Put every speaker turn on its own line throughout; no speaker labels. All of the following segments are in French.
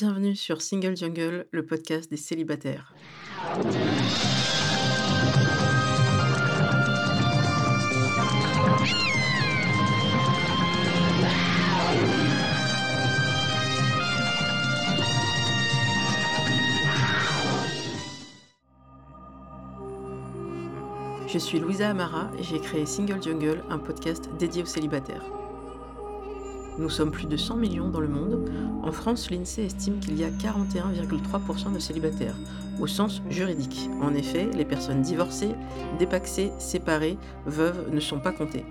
Bienvenue sur Single Jungle, le podcast des célibataires. Je suis Louisa Amara et j'ai créé Single Jungle, un podcast dédié aux célibataires. Nous sommes plus de 100 millions dans le monde. En France, l'INSEE estime qu'il y a 41,3% de célibataires, au sens juridique. En effet, les personnes divorcées, dépaxées, séparées, veuves ne sont pas comptées.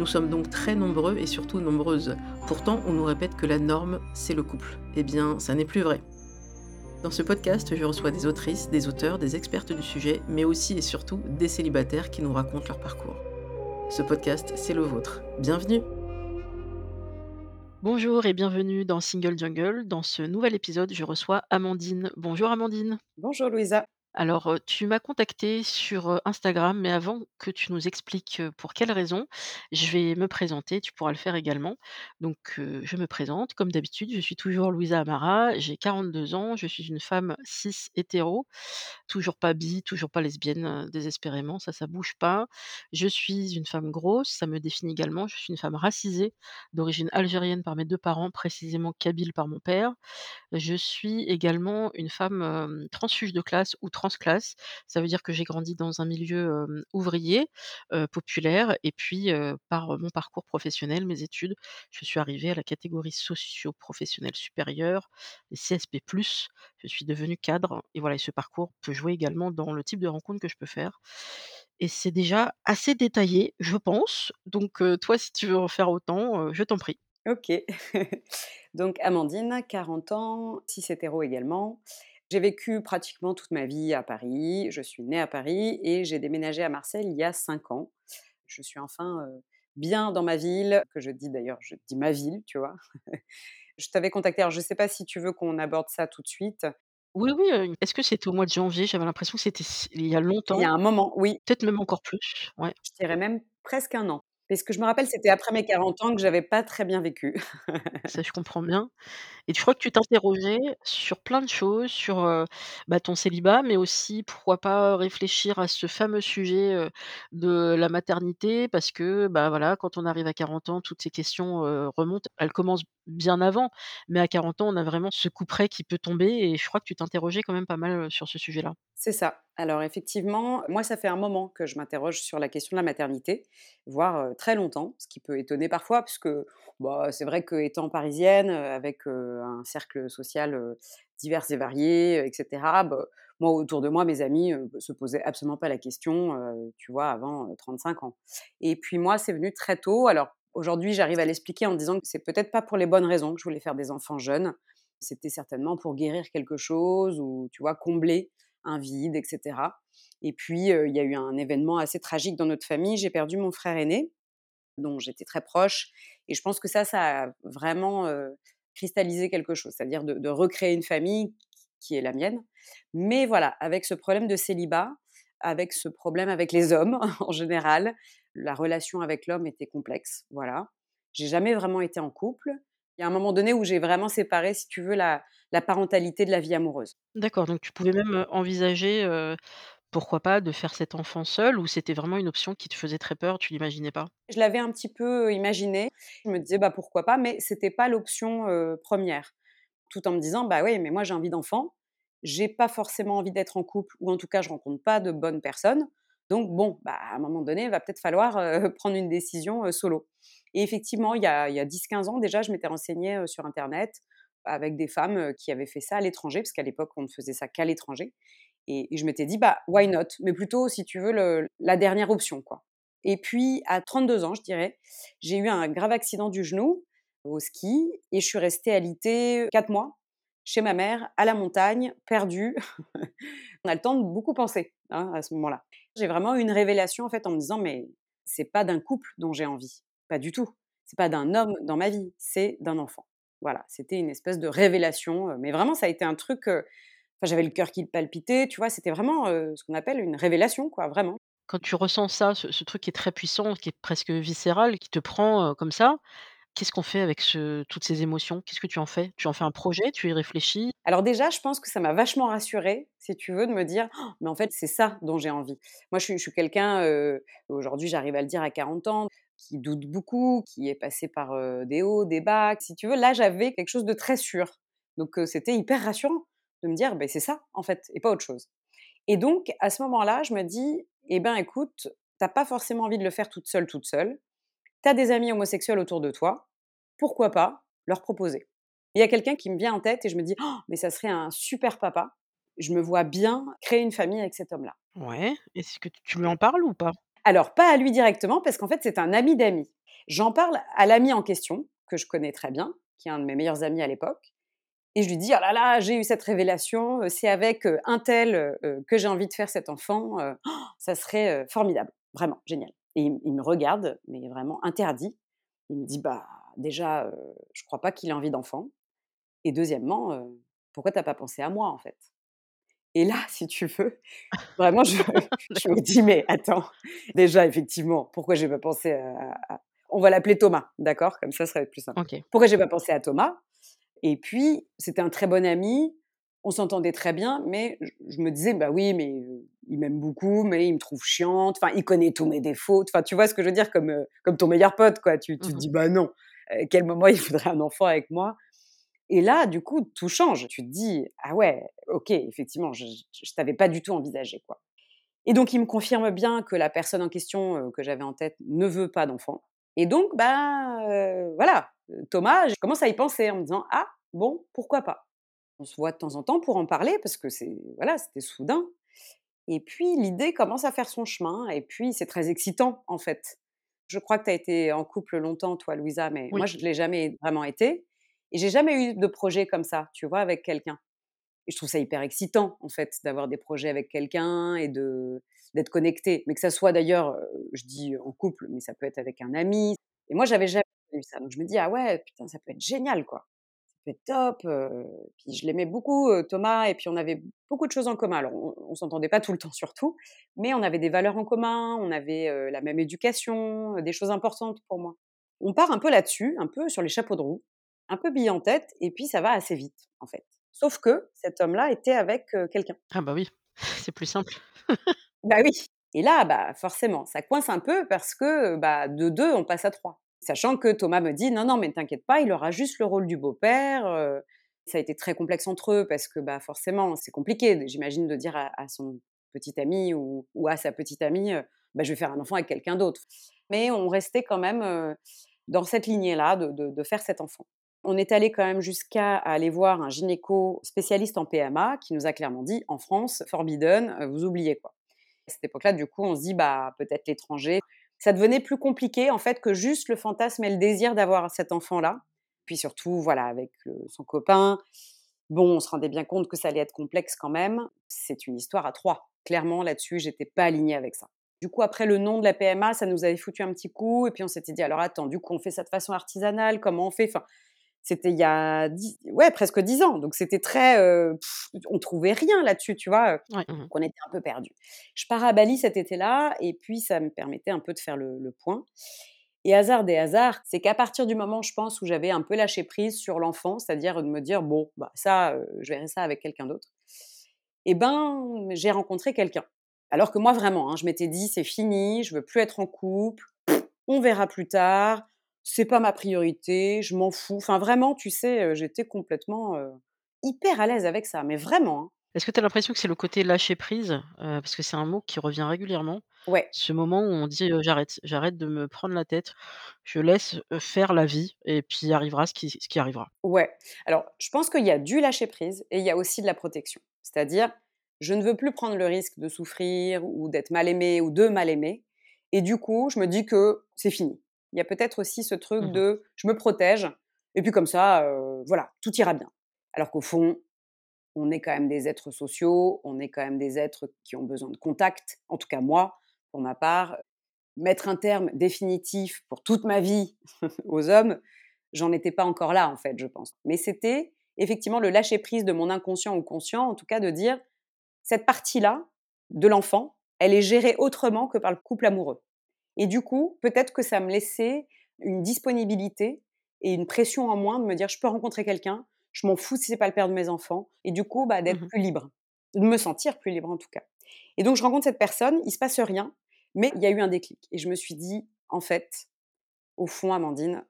Nous sommes donc très nombreux et surtout nombreuses. Pourtant, on nous répète que la norme, c'est le couple. Eh bien, ça n'est plus vrai. Dans ce podcast, je reçois des autrices, des auteurs, des expertes du sujet, mais aussi et surtout des célibataires qui nous racontent leur parcours. Ce podcast, c'est le vôtre. Bienvenue Bonjour et bienvenue dans Single Jungle. Dans ce nouvel épisode, je reçois Amandine. Bonjour Amandine.
Bonjour Louisa.
Alors, tu m'as contacté sur, Instagram, mais avant que tu nous expliques, pour quelles raisons, je vais me présenter, tu pourras le faire également. Donc, je me présente, comme d'habitude, je suis toujours Louisa Amara, j'ai 42 ans, je suis une femme cis hétéro, toujours pas bi, toujours pas lesbienne, désespérément, ça, ça bouge pas. Je suis une femme grosse, ça me définit également. Je suis une femme racisée, d'origine algérienne par mes deux parents, précisément kabyle par mon père. Je suis également une femme, transfuge de classe ou transclasse. Ça veut dire que j'ai grandi dans un milieu, ouvrier, populaire et puis, par, mon parcours professionnel, mes études, je suis arrivée à la catégorie socio-professionnelle supérieure, les CSP+. Je suis devenue cadre et voilà et ce parcours peut jouer également dans le type de rencontre que je peux faire et c'est déjà assez détaillé, je pense. Donc, toi, si tu veux en faire autant, je t'en prie.
OK. Donc Amandine, 40 ans, cis hétéro également. J'ai vécu pratiquement toute ma vie à Paris. Je suis née à Paris et j'ai déménagé à Marseille il y a 5 ans. Je suis enfin bien dans ma ville, que je dis d'ailleurs, je dis ma ville, tu vois. je t'avais contacté, alors je ne sais pas si tu veux qu'on aborde ça tout de suite.
Oui, oui, est-ce que c'était au mois de janvier? J'avais l'impression que c'était il y a longtemps.
Il y a un moment, oui.
Peut-être même encore plus, ouais.
Je dirais même presque un an. Parce que je me rappelle, c'était après mes 40 ans que j'avais pas très bien vécu.
Ça, je comprends bien et je crois que tu t'interrogeais sur plein de choses, sur, bah, ton célibat, mais aussi pourquoi pas réfléchir à ce fameux sujet, de la maternité? Parce que, bah, voilà, quand on arrive à 40 ans, toutes ces questions, remontent. Elles commencent bien avant, mais à 40 ans, on a vraiment ce couperet qui peut tomber et je crois que tu t'interrogeais quand même pas mal, sur ce sujet-là.
C'est ça. Alors effectivement, moi, ça fait un moment que je m'interroge sur la question de la maternité, voire, très longtemps, ce qui peut étonner parfois puisque, bah, c'est vrai qu'étant parisienne, avec, un cercle social, divers et varié, et cetera, bah, moi, autour de moi, mes amis, se posaient absolument pas la question, tu vois, avant, 35 ans. Et puis moi, c'est venu très tôt. Alors aujourd'hui, j'arrive à l'expliquer en disant que c'est peut-être pas pour les bonnes raisons que je voulais faire des enfants jeunes. C'était certainement pour guérir quelque chose ou, tu vois, combler un vide, etc. Et puis, il y a eu un événement assez tragique dans notre famille. J'ai perdu mon frère aîné, dont j'étais très proche. Et je pense que ça, ça a vraiment cristallisé quelque chose, c'est-à-dire de, recréer une famille qui est la mienne. Mais voilà, avec ce problème de célibat, avec ce problème avec les hommes en général, la relation avec l'homme était complexe. Voilà. J'ai jamais vraiment été en couple. Il y a un moment donné où j'ai vraiment séparé, si tu veux, la, la parentalité de la vie amoureuse.
D'accord, donc tu pouvais même, envisager, pourquoi pas, de faire cet enfant seul ou c'était vraiment une option qui te faisait très peur, tu l'imaginais pas?
Je l'avais un petit peu imaginé. Je me disais: «Bah, pourquoi pas?» mais c'était pas l'option, 1 Tout en me disant: «Bah, oui, mais moi j'ai envie d'enfant, j'ai pas forcément envie d'être en couple ou en tout cas je rencontre pas de bonnes personnes, donc bon, bah, à un moment donné, il va peut-être falloir, prendre une décision, solo». Et effectivement, il y a il y a 10-15 ans déjà, je m'étais renseignée, sur internet avec des femmes qui avaient fait ça à l'étranger, parce qu'à l'époque, on ne faisait ça qu'à l'étranger. Et, je m'étais dit, bah, why not? Mais plutôt, si tu veux, la dernière option, quoi. Et puis, à 32 ans, je dirais, j'ai eu un grave accident du genou au ski et je suis restée alitée 4 mois chez ma mère, à la montagne, perdue. on a le temps de beaucoup penser hein, à ce moment-là. J'ai vraiment eu une révélation, en fait, en me disant, mais c'est pas d'un couple dont j'ai envie. Pas du tout. C'est pas d'un homme dans ma vie, c'est d'un enfant. Voilà, c'était une espèce de révélation. Mais vraiment, ça a été un truc. Enfin, j'avais le cœur qui palpitait, tu vois. C'était vraiment ce qu'on appelle une révélation, quoi, vraiment.
Quand tu ressens ça, ce, truc qui est très puissant, qui est presque viscéral, qui te prend comme ça, Qu'est-ce qu'on fait avec ce toutes ces émotions? Qu'est-ce que tu en fais? Tu en fais un projet? Tu y réfléchis?
Alors déjà, je pense que ça m'a vachement rassurée, si tu veux, de me dire: «Oh, mais en fait, c'est ça dont j'ai envie». Moi, je suis quelqu'un, aujourd'hui, j'arrive à le dire à 40 ans, qui doute beaucoup, qui est passé par, des hauts, des bas. Si tu veux, là, j'avais quelque chose de très sûr. Donc c'était hyper rassurant de me dire: «Beh, c'est ça, en fait, et pas autre chose». Et donc à ce moment-là, je me dis: «Eh ben, écoute, tu as pas forcément envie de le faire toute seule, toute seule. Tu as des amis homosexuels autour de toi, pourquoi pas leur proposer?» il y a quelqu'un qui me vient en tête et je me dis: «Oh, mais ça serait un super papa. Je me vois bien créer une famille avec cet homme-là».
Ouais. Est-ce que tu lui en parles ou pas?
Alors pas à lui directement parce qu'en fait, c'est un ami d'amis. J'en parle à l'ami en question, que je connais très bien, qui est un de mes meilleurs amis à l'époque et je lui dis: «Oh là là, j'ai eu cette révélation, heu, c'est avec, heu, untel, heu heu, que j'ai envie de faire cet enfant, heu, ça serait, formidable, vraiment génial» et il me regarde, mais vraiment interdit. Il me dit: «Bah, déjà, je crois pas qu'il ait envie d'enfant et deuxièmement, pourquoi tu as pas pensé à moi, en fait?» Et là, si tu veux, vraiment je je me dis: «Mais attends, déjà effectivement, pourquoi j'ai pas pensé à à» on va l'appeler Thomas, d'accord? Comme ça, ça va être plus simple. Pourquoi j'ai pas pensé à Thomas? Et puis, c'était un très bon ami, on s'entendait très bien, mais je me disais: «Bah oui, mais il m'aime beaucoup, mais il me trouve chiante, enfin, il connaît tous mes défauts». Enfin, tu vois ce que je veux dire? Comme, comme ton meilleur pote, quoi. Tu tu
Mmh
te
mh.
dis: «Bah non, à quel moment il voudrait un enfant avec moi?» Et là, du coup, tout change. Tu te dis: «Ah ouais, OK, effectivement, je je t'avais pas du tout envisagé, quoi» et donc il me confirme bien que la personne en question, que j'avais en tête ne veut pas d'enfant et donc bah, voilà, Thomas, je commence à y penser en me disant: «Ah bon, pourquoi pas?» on se voit de temps en temps pour en parler parce que c'est voilà, c'était soudain et puis l'idée commence à faire son chemin et puis c'est très excitant, en fait. Je crois que tu as été en couple longtemps, toi, Louisa, mais
Oui.
moi, je l'ai jamais vraiment été et j'ai jamais eu de projet comme ça, tu vois, avec quelqu'un et je trouve ça hyper excitant, en fait, d'avoir des projets avec quelqu'un et de d'être connectée, mais que ça soit d'ailleurs, heu, je dis en couple, mais ça peut être avec un ami et moi, j'avais jamais eu ça donc je me dis: «Ah ouais, putain, ça peut être génial, quoi. Ça peut être top», heu, puis je l'aimais beaucoup, Thomas et puis on avait beaucoup de choses en commun. Alors on on s'entendait pas tout le temps sur tout, mais on avait des valeurs en commun, on avait, la même éducation, des choses importantes pour moi. On part un peu là-dessus, un peu sur les chapeaux de roue, un peu billes en tête et puis ça va assez vite, en fait. Sauf que cet homme-là était avec, quelqu'un.
Ah bah oui, c'est plus simple.
Bah oui et là, bah, forcément, ça coince un peu parce que, bah, de 2, on passe à 3. Sachant que Thomas me dit: «Non, non, mais t'inquiète pas, il aura juste le rôle du beau-père», ça a été très complexe entre eux parce que, bah, forcément, c'est compliqué j'imagine de dire à à son petit ami ou ou à sa petite amie, «Bah, je vais faire un enfant avec quelqu'un d'autre». Mais on restait quand même, dans cette lignée-là de de de faire cet enfant. On est allés quand même jusqu'à aller voir un gynéco spécialiste en PMA qui nous a clairement dit: «En France, forbidden, heu, vous oubliez, quoi». À cette époque-là, du coup, on se dit: «Bah, peut-être l'étranger». Ça devenait plus compliqué, en fait, que juste le fantasme et le désir d'avoir cet enfant-là. Puis surtout, voilà, avec, son copain, bon, on se rendait bien compte que ça allait être complexe quand même. C'est une histoire à 3. Clairement, là-dessus, j'étais pas alignée avec ça. Du coup, après le nom de la PMA, ça nous avait foutu un petit coup et puis on s'était dit: «Alors attends, du coup, on fait ça de façon artisanale, comment on fait?» C'était il y a 10 ouais, presque 10 ans, donc c'était très, heu, on trouvait rien là-dessus, tu vois?
Ouais. Mmh
donc on était un peu perdus. Je pars à Bali cet été-là et puis ça me permettait un peu de faire le le point et hasard des hasards, c'est qu'à partir du moment, je pense, où j'avais un peu lâché prise sur l'enfant, c'est-à-dire de me dire: «Bon, bah, ça, je verrai ça avec quelqu'un d'autre» et ben, j'ai rencontré quelqu'un. Alors que moi, vraiment, hein, je m'étais dit: «C'est fini, je veux plus être en couple, on verra plus tard, c'est pas ma priorité, je m'en fous». Enfin vraiment, tu sais, j'étais complètement, hyper à l'aise avec ça, mais vraiment, hein.
Est-ce que tu as l'impression que c'est le côté lâcher prise? Parce que c'est un mot qui revient régulièrement.
Ouais.
Ce moment où on dit, «J'arrête, j'arrête de me prendre la tête, je laisse, faire la vie et puis arrivera ce qui ce qui arrivera».
Ouais. Alors, je pense qu'il y a du lâcher prise et il y a aussi de la protection. C'est-à-dire, je ne veux plus prendre le risque de souffrir ou d'être mal aimée ou de mal aimer et du coup, je me dis que c'est fini. Il y a peut-être aussi ce truc
Mmh mh.
de je me protège et puis comme ça, voilà, tout ira bien. Alors qu'au fond, on est quand même des êtres sociaux, on est quand même des êtres qui ont besoin de contact, en tout cas moi, pour ma part. Mettre un terme définitif pour toute ma vie aux hommes, j'en étais pas encore là, en fait, je pense. Mais c'était effectivement le lâcher prise de mon inconscient ou conscient, en tout cas de dire: «Cette partie-là de l'enfant, elle est gérée autrement que par le couple amoureux» et du coup, peut-être que ça me laissait une disponibilité et une pression en moins de me dire: «Je peux rencontrer quelqu'un, je m'en fous si c'est pas le père de mes enfants» et du coup, bah, d'être
Mmh
plus libre, de me sentir plus libre en tout cas. Et donc je rencontre cette personne, il se passe rien, mais il y a eu un déclic et je me suis dit: «En fait, au fond, Amandine,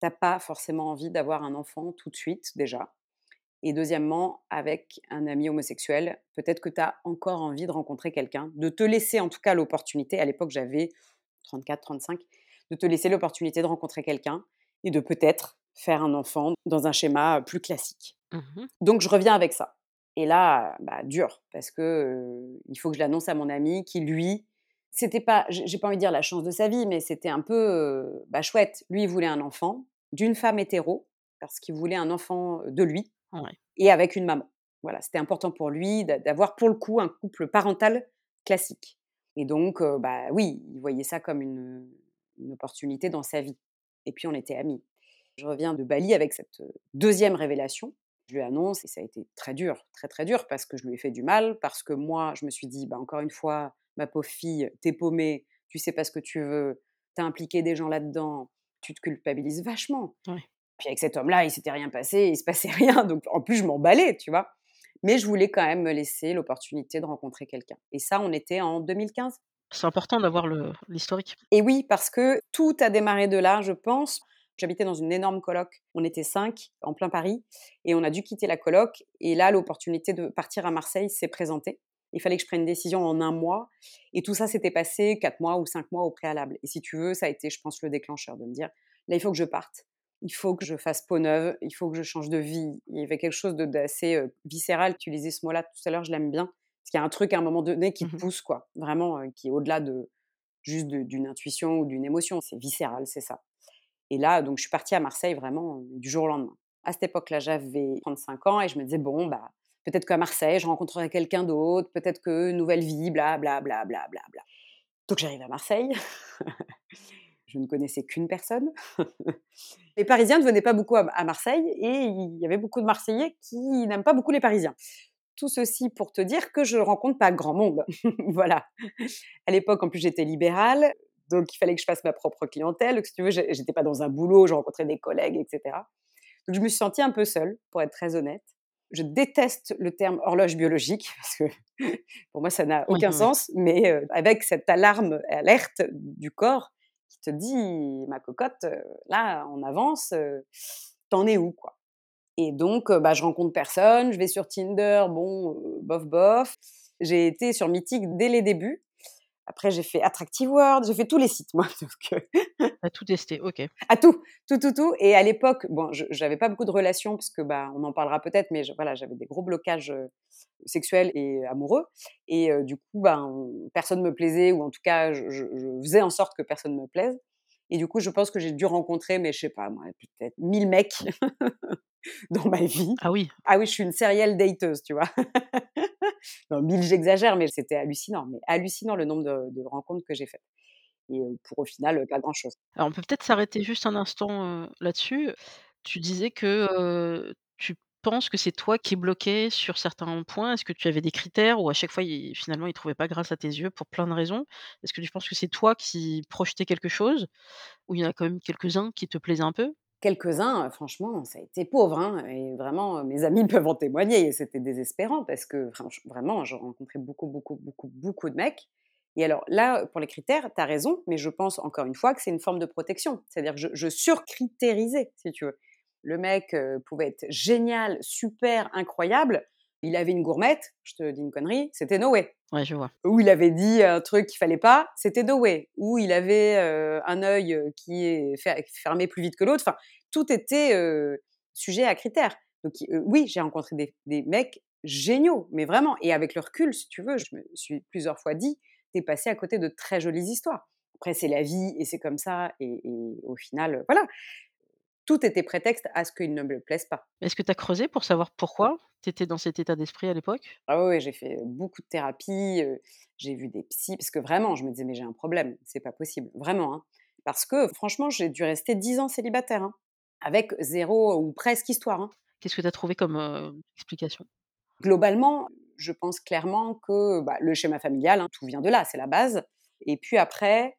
tu as pas forcément envie d'avoir un enfant tout de suite déjà et deuxièmement, avec un ami homosexuel, peut-être que tu as encore envie de rencontrer quelqu'un, de te laisser en tout cas l'opportunité» à l'époque j'avais 34-35, de te laisser l'opportunité de rencontrer quelqu'un et de peut-être faire un enfant dans un schéma, plus classique.
Mmh mh.
Donc je reviens avec ça et là, bah, dur parce que, il faut que je l'annonce à mon ami qui lui, c'était pas j'ai pas envie de dire la chance de sa vie, mais c'était un peu, bah, chouette. Lui, il voulait un enfant d'une femme hétéro parce qu'il voulait un enfant, de lui
Ouais.
et avec une maman. Voilà, c'était important pour lui d'a d'avoir pour le coup un couple parental classique et donc bah, oui, il voyait ça comme une, une opportunité dans sa vie et puis on était amis. Je reviens de Bali avec cette, 2e révélation. Je lui annonce et ça a été très dur, très, très dur parce que je lui ai fait du mal, parce que moi, je me suis dit: «Bah, encore une fois, ma pauvre fille, tu es paumée, tu sais pas ce que tu veux, tu as impliqué des gens là-dedans, tu te culpabilises vachement».
Ouais.
Puis avec cet homme-là, il s'était rien passé, il se passait rien, donc en plus je m'emballais, tu vois? Mais je voulais quand même me laisser l'opportunité de rencontrer quelqu'un. Et ça, on était en 2015
C'est important d'avoir l'historique.
et oui, parce que tout a démarré de là, je pense. J'habitais dans une énorme coloc, on était 5 en plein Paris et on a dû quitter la coloc. Et là, l'opportunité de partir à Marseille s'est présentée. Il fallait que je prenne une décision en 1 mois. Et tout ça s'était passé 4 mois ou 5 mois au préalable. Et si tu veux, ça a été, je pense, le déclencheur de me dire: «Là, il faut que je parte, il faut que je fasse peau neuve, il faut que je change de vie». Il y avait quelque chose d'assez, viscéral. Tu utilisais ce mot-là tout à l'heure, je l'aime bien, parce qu'il y a un truc à un moment donné qui
Mmh
te
mh.
pousse quoi, vraiment, qui est au-delà de juste d'une intuition ou d'une émotion, c'est viscéral, c'est ça et là, donc je suis partie à Marseille vraiment, du jour au lendemain. À cette époque-là, j'avais 35 ans et je me disais: «Bon, bah, peut-être qu'à Marseille, je rencontrerai quelqu'un d'autre, peut-être que nouvelle vie, bla bla bla bla bla bla». Donc j'arrive à Marseille, je ne connaissais qu'une personne. Les Parisiens ne venaient pas beaucoup à Marseille et il y avait beaucoup de Marseillais qui n'aiment pas beaucoup les Parisiens. Tout ceci pour te dire que je rencontre pas grand monde, voilà. À l'époque, en plus, j'étais libérale, donc il fallait que je fasse ma propre clientèle, donc si tu veux, j'étais pas dans un boulot, je rencontrais des collègues et cetera. Donc je me suis sentie un peu seule, pour être très honnête. Je déteste le terme horloge biologique parce que pour moi, ça n'a aucun sens, mais heu, avec cette alarme alerte du corps qui te dit: «Ma cocotte, heu, là, on avance, heu, tu en es où, quoi?» et donc heu, bah, je rencontre personne, je vais sur Tinder, bon, bof bof. J'ai été sur Mythique dès les débuts. Après j'ai fait Attractive World, j'ai fait tous les sites moi, donc
Tu as tout testé, OK.
ah tout, tout, tout, tout et à l'époque, bon, j'avais pas beaucoup de relations parce que, bah, on en parlera peut-être, mais je voilà, j'avais des gros blocages, heu, sexuels et amoureux et heu, du coup, ben, personne me plaisait ou en tout cas, je je je faisais en sorte que personne me plaise et du coup, je pense que j'ai dû rencontrer, mais je sais pas moi, peut-être 1000 mecs dans ma vie.
Ah oui,
Ah oui, je suis une serial dateuse, tu vois? Non, 1000 j'exagère, mais c'était hallucinant, mais hallucinant le nombre de rencontres que j'ai faites et pour au final, pas grand-chose.
alors on peut peut-être s'arrêter juste un instant, là-dessus. Tu disais que, tu penses que c'est toi qui bloquais sur certains points. Est-ce que tu avais des critères ou à chaque fois, finalement, ils trouvaient pas grâce à tes yeux pour plein de raisons? Est-ce que tu penses que c'est toi qui projetais quelque chose? Ou il y en a quand même quelques-uns qui te plaisaient un peu?
Quelques-uns, heu, franchement, ça a été pauvre, hein et vraiment, heu, mes amis peuvent en témoigner et c'était désespérant parce que vraiment, je rencontrais beaucoup, beaucoup, beaucoup, beaucoup de mecs et alors là, pour les critères, tu as raison, mais je pense encore une fois que c'est une forme de protection. C'est-à-dire que je surcritérisais, si tu veux. Le mec, pouvait être génial, super, incroyable. Il avait une gourmette, je te dis une connerie, c'était no way.
Ouais, je vois.
Ou il avait dit un truc qu'il fallait pas, c'était way. Ou il avait, heu, un œil, heu, qui est fer fermé plus vite que l'autre. Enfin, tout était, heu, sujet à critères. Donc oui, j'ai rencontré des mecs géniaux, mais vraiment et avec le recul, si tu veux, je me suis plusieurs fois dit: «Tu es passé à côté de très jolies histoires». Après c'est la vie et c'est comme ça et au final, voilà. Tout était prétexte à ce qu'il ne me plaise pas.
Est-ce que tu as creusé pour savoir pourquoi tu étais dans cet état d'esprit à l'époque?
Ah ouais, j'ai fait, beaucoup de thérapie, j'ai vu des psys parce que vraiment je me disais: «Mais j'ai un problème, c'est pas possible», vraiment, hein. Parce que franchement, j'ai dû rester 10 ans célibataire, hein, avec zéro ou presque histoire, hein.
Qu'est-ce que tu as trouvé comme, explication?
Globalement, je pense clairement que, bah, le schéma familial, tout vient de là, c'est la base et puis après,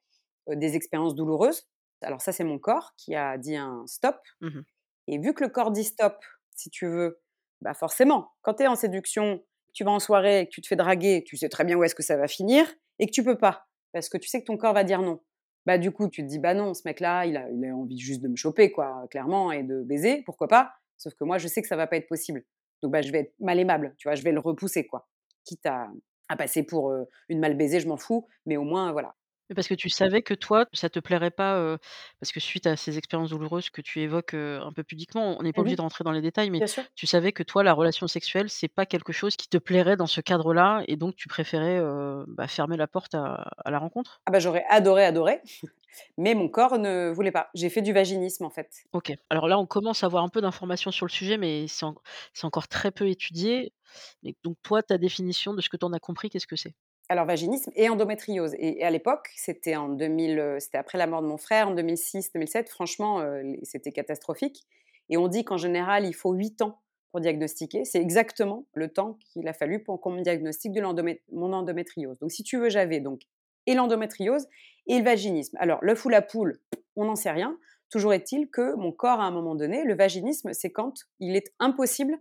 des expériences douloureuses Alors ça, c'est mon corps qui a dit un stop
Mmh mh.
et vu que le corps dit stop, si tu veux, bah, forcément, quand tu es en séduction, tu vas en soirée que tu te fais draguer, tu sais très bien où est-ce que ça va finir et que tu peux pas parce que tu sais que ton corps va dire non. Bah, du coup, tu te dis: «Bah, non, ce mec-là, il a il a envie juste de me choper quoi, clairement et de baiser, pourquoi pas?» sauf que moi, je sais que ça va pas être possible. Donc bah, je vais être mal aimable, tu vois? Je vais le repousser quoi, quitte à à passer pour, une mal baisée, je m'en fous, mais au moins voilà.
Mais parce que tu savais que toi, ça te plairait pas, parce que suite à ces expériences douloureuses que tu évoques, un peu pudiquement, on n'est pas
Mmh
obligé de rentrer dans les détails, mais
Bien sûr.
tu savais que toi, la relation sexuelle, c'est pas quelque chose qui te plairait dans ce cadre-là et donc tu préférais, bah, fermer la porte à à la rencontre?
Ah bah, j'aurais adoré, adoré, mais mon corps ne voulait pas. J'ai fait du vaginisme en fait.
OK. Alors là, on commence à avoir un peu d'informations sur le sujet, mais c'est en c'est encore très peu étudié. Et donc toi, ta définition de ce que tu en as compris, qu'est-ce que c'est?
Alors vaginisme et endométriose et à l'époque, c'était en 2000, heu, c'était après la mort de mon frère en 2006-2007, franchement, les c'était catastrophique et on dit qu'en général, il faut 8 ans pour diagnostiquer. C'est exactement le temps qu'il a fallu pour qu'on me diagnostique de mon endométriose. Donc si tu veux, j'avais donc et l'endométriose et le vaginisme. Alors l'œuf ou la poule, on n'en sait rien. Toujours est-il que mon corps, à un moment donné le vaginisme, c'est quand il est impossible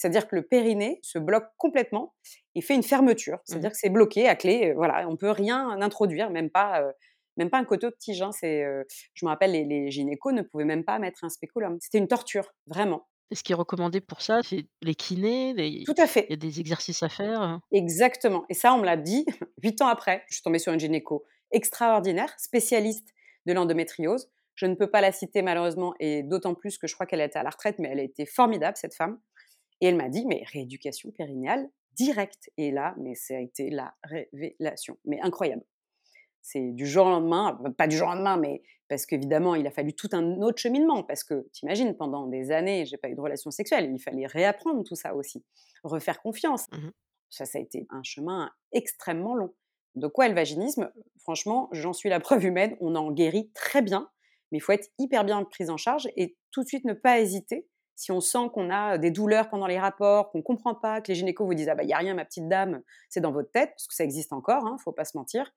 c'est-à-dire que le périnée se bloque complètement et fait une fermeture.
Mmh mh.
C'est-à-dire que c'est bloqué à clé, heu, voilà, on peut rien introduire, même pas, heu, même pas un coton-tige, hein. C'est, heu, je me rappelle les les gynécos ne pouvaient même pas mettre un spéculum. C'était une torture, vraiment.
Et ce qui est recommandé pour ça, c'est les kinés, les il
Tout à
y a
fait.
des exercices à faire, heu?
Exactement et ça, on me l'a dit 8 ans après. Je suis tombée sur une gynéco extraordinaire, spécialiste de l'endométriose. Je ne peux pas la citer malheureusement et d'autant plus que je crois qu'elle était à la retraite, mais elle a été formidable cette femme et elle m'a dit: «Mais rééducation périnéale directe» et là, mais ça a été la révélation, mais incroyable. C'est du jour au lendemain, pas du jour au lendemain, mais parce qu'évidemment, il a fallu tout un autre cheminement parce que tu imagines pendant des années, j'ai pas eu de relations sexuelles. Il fallait réapprendre tout ça aussi, refaire confiance.
Mmh mh.
Ça, ça a été un chemin extrêmement long. Donc ouais, le vaginisme, franchement, j'en suis la preuve humaine, on en guérit très bien, mais il faut être hyper bien prise en charge et tout de suite ne pas hésiter. Si on sent qu'on a des douleurs pendant les rapports, qu'on comprend pas, que les gynécos vous disent: «Ah bah, il y a rien ma petite dame, c'est dans votre tête», parce que ça existe encore, hein, faut pas se mentir.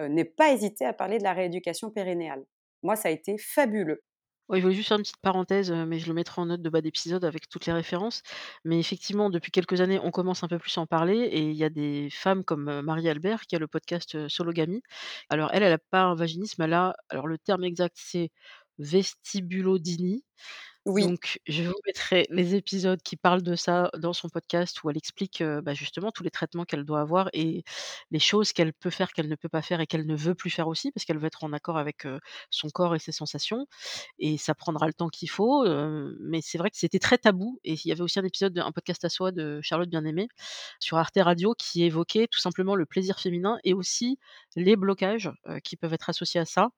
Heu, ne pas à parler de la rééducation périnéale. Moi, ça a été fabuleux.
Ouais, je voulais juste faire une petite parenthèse, heu, mais je le mettrai en note de bas d'épisode avec toutes les références. Mais effectivement, depuis quelques années, on commence un peu plus à en parler et il y a des femmes comme, heu, Marie Albert qui a le podcast, heu, Sologamie. Alors elle, elle a pas un vaginisme, elle a alors le terme exact, c'est vestibulodynie.
Oui.
Donc je vous mettrai les épisodes qui parlent de ça dans son podcast où elle explique, bah, justement tous les traitements qu'elle doit avoir et les choses qu'elle peut faire, qu'elle ne peut pas faire et qu'elle ne veut plus faire aussi parce qu'elle veut être en accord avec, son corps et ses sensations et ça prendra le temps qu'il faut, mais c'est vrai que c'était très tabou et il y avait aussi un épisode de un podcast à soi de Charlotte Bien-Aimée sur Arte Radio qui évoquait tout simplement le plaisir féminin et aussi les blocages, qui peuvent être associés à ça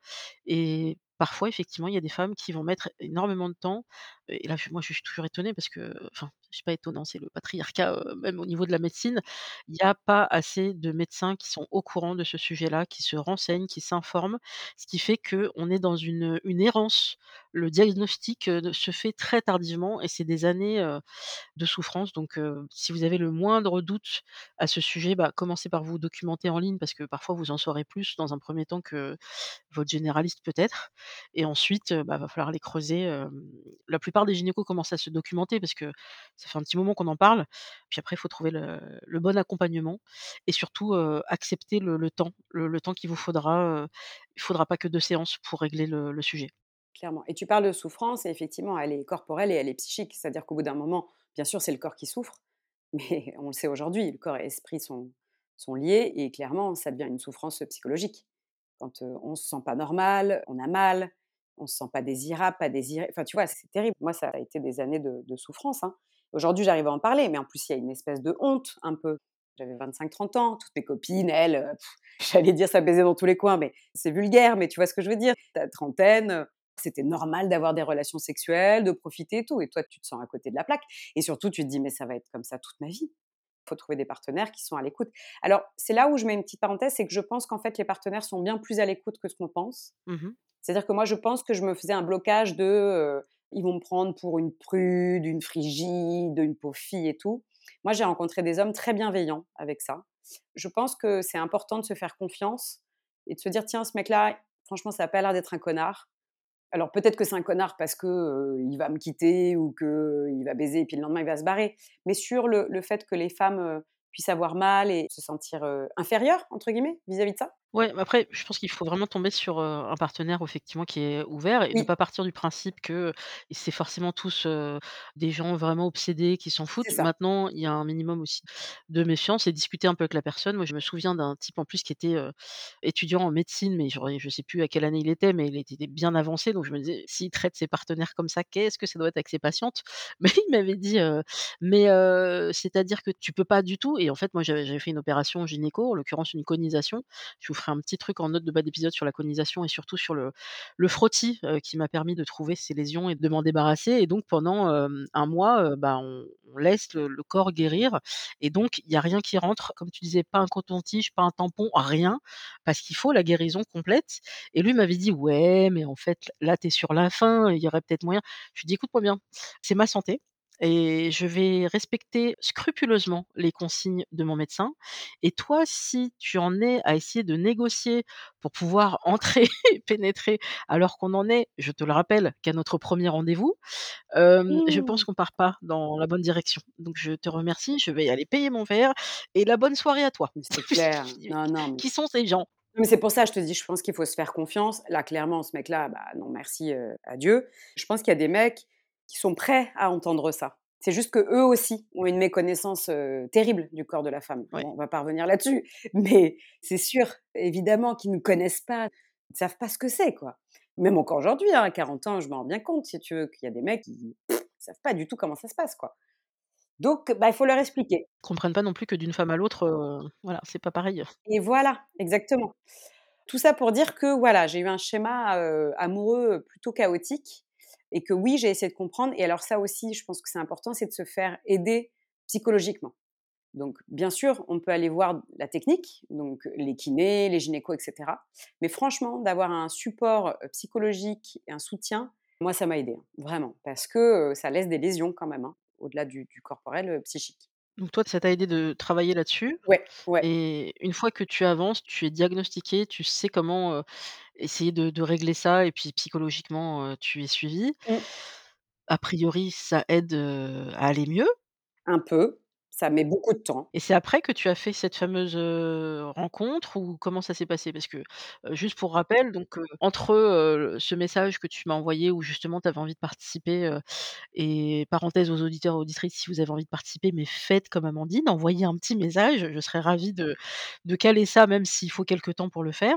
et parfois effectivement, il y a des femmes qui vont mettre énormément de temps et là, je moi, je suis toujours étonnée parce que enfin, c'est pas étonnant, c'est le patriarcat, heu, même au niveau de la médecine. Il y a pas assez de médecins qui sont au courant de ce sujet-là, qui se renseignent, qui s'informent, ce qui fait qu'on est dans une errance. Le diagnostic, ne se fait très tardivement et c'est des années, heu, de souffrance donc si vous avez le moindre doute à ce sujet, bah, commencez par vous documenter en ligne parce que parfois vous en saurez plus dans un 1er temps que votre généraliste peut-être et ensuite, heu, bah, va falloir aller creuser. La plupart des gynécos commencent à se documenter parce que ça fait un petit moment qu'on en parle. Puis après, il faut trouver le bon accompagnement et surtout, accepter le temps, le temps qu'il vous faudra, il faudra pas que 2 séances pour régler le sujet.
Clairement et tu parles de souffrance et effectivement, elle est corporelle et elle est psychique. C'est-à-dire qu'au bout d'un moment, bien sûr, c'est le corps qui souffre, mais on le sait aujourd'hui, le corps et l'esprit sont sont liés et clairement, ça devient une souffrance, psychologique. Quand, on se sent pas normal, on a mal, on se sent pas désirable, pas désiré, enfin, tu vois? C'est terrible. Moi, ça a été des années de souffrance, hein. Aujourd'hui, j'arrive à en parler, mais en plus, il y a une espèce de honte un peu. J'avais 25-30 ans, toutes mes copines, elles, heu, j'allais dire: «Ça baisait dans tous les coins», mais c'est vulgaire, mais tu vois ce que je veux dire? Tu as trentaine, heu, c'était normal d'avoir des relations sexuelles, de profiter et tout et toi, tu te sens à côté de la plaque et surtout, tu te dis: «Mais ça va être comme ça toute ma vie». Faut trouver des partenaires qui sont à l'écoute. Alors, c'est là où je mets une petite parenthèse, c'est que je pense qu'en fait, les partenaires sont bien plus à l'écoute que ce qu'on pense.
Mmh mh.
C'est-à-dire que moi, je pense que je me faisais un blocage de, heu, ils vont me prendre pour une prude, une frigide, une pauvre fille et tout. Moi, j'ai rencontré des hommes très bienveillants avec ça. Je pense que c'est important de se faire confiance et de se dire: «Tiens, ce mec-là, franchement, ça a pas l'air d'être un connard. Alors peut-être que c'est un connard parce que, il va me quitter ou qu'il va baiser et puis le lendemain il va se barrer. Mais sur le le fait que les femmes, puissent avoir mal et se sentir, «inférieures» entre guillemets vis-à-vis de ça?
Ouais, mais après, je pense qu'il faut vraiment tomber sur, heu, un partenaire effectivement qui est ouvert et ne
Oui,
pas partir du principe que c'est forcément tous, heu, des gens vraiment obsédés qui s'en
c'est
foutent.
ça.
Maintenant, il y a un minimum aussi de méfiance et discuter un peu avec la personne. Moi, je me souviens d'un type en plus qui était, heu, étudiant en médecine, mais genre je sais plus à quelle année il était, mais il était bien avancé, donc je me disais: «S'il traite ses partenaires comme ça, qu'est-ce que ça doit être avec ses patientes?» mais il m'avait dit, heu: «Mais heu, c'est-à-dire que tu peux pas du tout?» et en fait, moi, j'avais j'avais fait une opération gynéco, en l'occurrence une conisation je vous ferai un petit truc en note de bas d'épisode sur la conisation et surtout sur le le frottis, heu, qui m'a permis de trouver ces lésions et de m'en débarrasser. Et donc pendant, hem, 1 mois, heu, bah, on laisse le corps guérir. Et donc il y a rien qui rentre, comme tu disais, pas un coton-tige, pas un tampon, rien, parce qu'il faut la guérison complète. Et lui m'avait dit: «Ouais, mais en fait, là, tu es sur la fin, il y aurait peut-être moyen». Je lui dit: «Écoute-moi bien, c'est ma santé et je vais respecter scrupuleusement les consignes de mon médecin et toi, si tu en es à essayer de négocier pour pouvoir entrer et pénétrer alors qu'on en est, je te le rappelle, qu'à notre premier rendez-vous, je pense
Mmh.
qu'on part pas dans la bonne direction. Donc je te remercie, je vais aller payer mon verre et la bonne soirée à toi.
C'est clair. Non, non, mais
«Qui sont ces gens?»
mais c'est pour ça, je te dis, je pense qu'il faut se faire confiance. Là, clairement, ce mec-là, bah, non merci, heu, adieu. Je pense qu'il y a des mecs qui sont prêts à entendre ça. C'est juste qu'eux aussi ont une méconnaissance, terrible du corps de la femme.
Ouais,
Bon, on va pas revenir là-dessus, mais c'est sûr, évidemment qu'ils nous connaissent pas, ils savent pas ce que c'est, quoi. Même encore aujourd'hui, hein, à 40 ans, je m'en rends bien compte, si tu veux, qu'il y a des mecs qui pff, savent pas du tout comment ça se passe, quoi. Donc, bah, il faut leur expliquer.
comprennent pas non plus que d'une femme à l'autre, heu, voilà, c'est pas pareil.
Et voilà, exactement. Tout ça pour dire que voilà, j'ai eu un schéma, amoureux, plutôt chaotique et que oui, j'ai essayé de comprendre et alors ça aussi, je pense que c'est important, c'est de se faire aider psychologiquement. Donc bien sûr, on peut aller voir la technique, donc les kinés, les gynécos et cetera. Mais franchement, d'avoir un support, heu, psychologique et un soutien, moi ça m'a aidée, hein, vraiment. Parce que, heu, ça laisse des lésions quand même, hein, au-delà du corporel, psychique.
Donc toi, ça t'a aidé de travailler là-dessus
Ouais, ouais.
et une fois que tu avances, tu es diagnostiqué, tu sais comment, essayer de de régler ça et puis psychologiquement, tu es suivi.
Mmh.
A priori, ça aide, à aller mieux
Un peu, ça met beaucoup de temps.
et c'est après que tu as fait cette fameuse, rencontre ou comment ça s'est passé? Parce que, juste pour rappel donc, entre, ce message que tu m'as envoyé où justement tu avais envie de participer, et parenthèse aux auditeurs et auditrices, si vous avez envie de participer, mais faites comme Amandine, envoyez un petit message, je serais ravie de de caler ça même s'il faut quelque temps pour le faire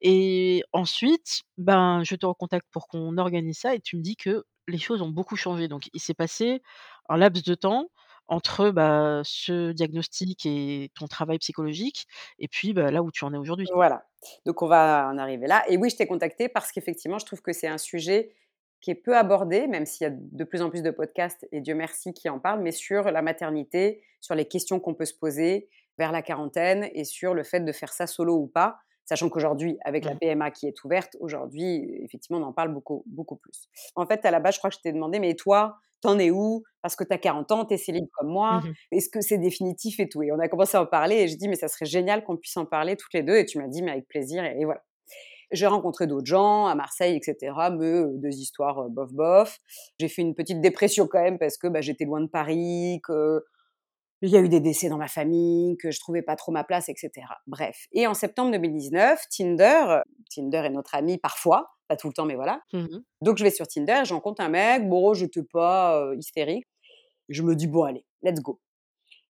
et ensuite, ben, je te recontacte pour qu'on organise ça et tu me dis que les choses ont beaucoup changé. Donc il s'est passé un laps de temps entre, bah, ce diagnostic et ton travail psychologique et puis, bah, là où tu en es aujourd'hui.
Voilà, donc on va en arriver là et oui, je t'ai contacté parce qu'effectivement, je trouve que c'est un sujet qui est peu abordé, même s'il y a de plus en plus de podcasts et Dieu merci qui en parlent, mais sur la maternité, sur les questions qu'on peut se poser vers la quarantaine et sur le fait de faire ça solo ou pas. Sachant qu'aujourd'hui, avec la
Mmh.
PMA qui est ouverte, aujourd'hui, effectivement, on en parle beaucoup, beaucoup plus. En fait, à la base, je crois que je t'ai demandé, mais toi, t'en es où? Parce que tu as 40 ans, tu es célib comme moi,
Mmh
est-ce que c'est définitif et tout? Et on a commencé à en parler et je dis: «Mais ça serait génial qu'on puisse en parler toutes les 2 et tu m'as dit: «Mais avec plaisir» et et voilà. J'ai rencontré d'autres gens à Marseille et cetera, mais heu, des histoires, heu, bof bof. J'ai fait une petite dépression quand même parce que, bah, j'étais loin de Paris, qu'il y a eu des décès dans ma famille, que je trouvais pas trop ma place et cetera. Bref et en septembre 2019, Tinder, Tinder est notre ami parfois, pas tout le temps, mais voilà.
Mmh
Donc je vais sur Tinder, je rencontre un mec, bon, j'étais pas, heu, hystérique. Je me dis: «Bon allez, let's go».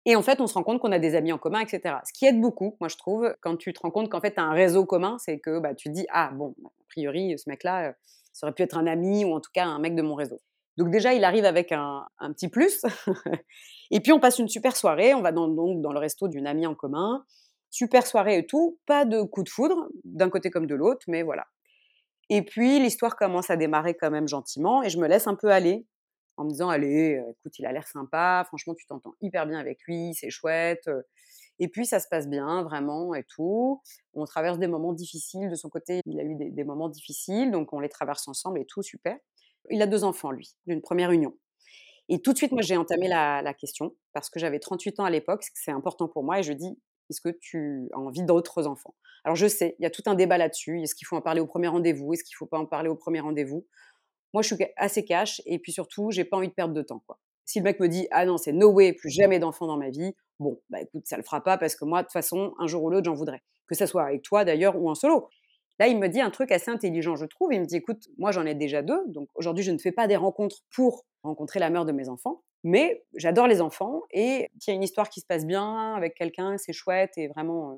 Et en fait, on se rend compte qu'on a des amis en commun et cetera. Ce qui aide beaucoup, moi je trouve, quand tu te rends compte qu'en fait tu as un réseau commun, c'est que, bah, tu te dis: «Ah bon, a priori, ce mec-là, heu, ça aurait pu être un ami ou en tout cas un mec de mon réseau». Donc déjà, il arrive avec un un petit plus. Et puis on passe une super soirée, on va dans donc dans le resto d'une amie en commun. Super soirée et tout, pas de coup de foudre, d'un côté comme de l'autre, mais voilà. Et puis l'histoire commence à démarrer quand même gentiment et je me laisse un peu aller en me disant: «Allez, heu, écoute, il a l'air sympa, franchement tu t'entends hyper bien avec lui, c'est chouette, heu» et puis ça se passe bien vraiment et tout. On traverse des moments difficiles. De son côté, il a eu des moments difficiles, donc on les traverse ensemble et tout, super. Il a 2 enfants lui, d'une première union et tout de suite, moi j'ai entamé la la question parce que j'avais 38 ans à l'époque, c'est important pour moi et je dis: Est-ce que tu as envie d'autres enfants? Alors je sais, il y a tout un débat là-dessus. Est-ce qu'il faut en parler au premier rendez-vous Est-ce qu'il ne faut pas en parler au premier rendez-vous? Moi, je suis assez cash et puis surtout, j'ai pas envie de perdre de temps. Quoi. Si le mec me dit ah non, c'est no way, plus jamais d'enfants dans ma vie, bon, bah écoute, ça le fera pas parce que moi, de toute façon, un jour ou l'autre, j'en voudrais. Que ça soit avec toi d'ailleurs ou en solo. Là, il me dit un truc assez intelligent, je trouve. Il me dit écoute, moi j'en ai déjà deux, donc aujourd'hui je ne fais pas des rencontres pour rencontrer la mère de mes enfants, mais j'adore les enfants et s'il y a une histoire qui se passe bien avec quelqu'un, c'est chouette et vraiment euh,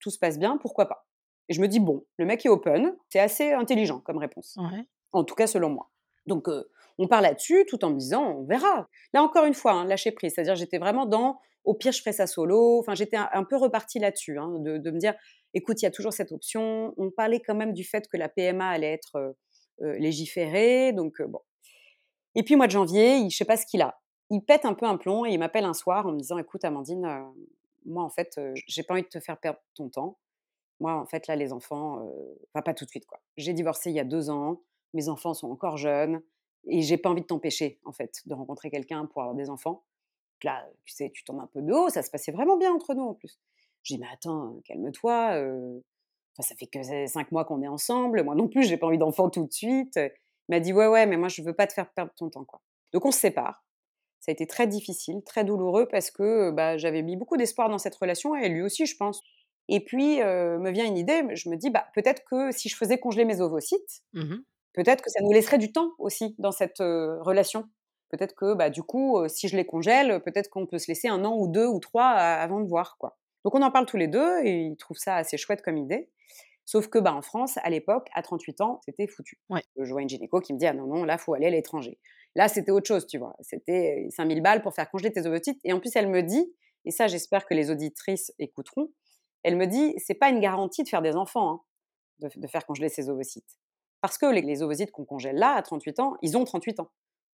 tout se passe bien, pourquoi pas? Et je me dis bon, le mec est open, c'est assez intelligent comme réponse. En tout cas selon moi. Donc euh, on parle là-dessus tout en me disant on verra. Là encore une fois, hein, lâcher prise, c'est-à-dire j'étais vraiment dans au pire je ferai ça solo. Enfin j'étais un, peu repartie là-dessus, hein, de, me dire écoute il y a toujours cette option. On parlait quand même du fait que la PMA allait être légiférée, donc bon et puis, mois de janvier, il, je sais pas ce qu'il a. Il pète un peu un plomb et il m'appelle un soir en me disant Écoute, Amandine, moi, en fait, j'ai pas envie de te faire perdre ton temps. Moi, en fait, là, les enfants, pas tout de suite, quoi. J'ai divorcé il y a deux ans, mes enfants sont encore jeunes et j'ai pas envie de t'empêcher, en fait, de rencontrer quelqu'un pour avoir des enfants. Là, tu sais, tu tombes un peu de haut, ça se passait vraiment bien entre nous en plus. J'ai dit Mais attends, calme-toi. ça fait que cinq mois qu'on est ensemble. Moi non plus, j'ai pas envie d'enfants tout de suite. Il m'a dit ouais ouais mais moi je veux pas te faire perdre ton temps quoi. Donc on se sépare. Ça a été très difficile, très douloureux parce que bah, j'avais mis beaucoup d'espoir dans cette relation et lui aussi je pense. Et puis me vient une idée, je me dis bah peut-être que si je faisais congeler mes ovocytes, mmh peut-être que ça nous laisserait du temps aussi dans cette relation. Peut-être que bah du coup si je les congèle, peut-être qu'on peut se laisser un an ou deux ou trois avant de voir quoi. Donc on en parle tous les deux et il trouve ça assez chouette comme idée. Sauf que bah, en France, à l'époque, à 38 ans, c'était foutu. Je vois une gynéco qui me dit Ah non, non, là, faut aller à l'étranger. Là, c'était autre chose, tu vois. C'était 5000 balles pour faire congeler tes ovocytes. Et en plus, elle me dit, et ça, j'espère que les auditrices écouteront, elle me dit C'est pas une garantie de faire des enfants, hein, de, faire congeler ces ovocytes. Parce que les, ovocytes qu'on congèle là, à 38 ans, ils ont 38 ans.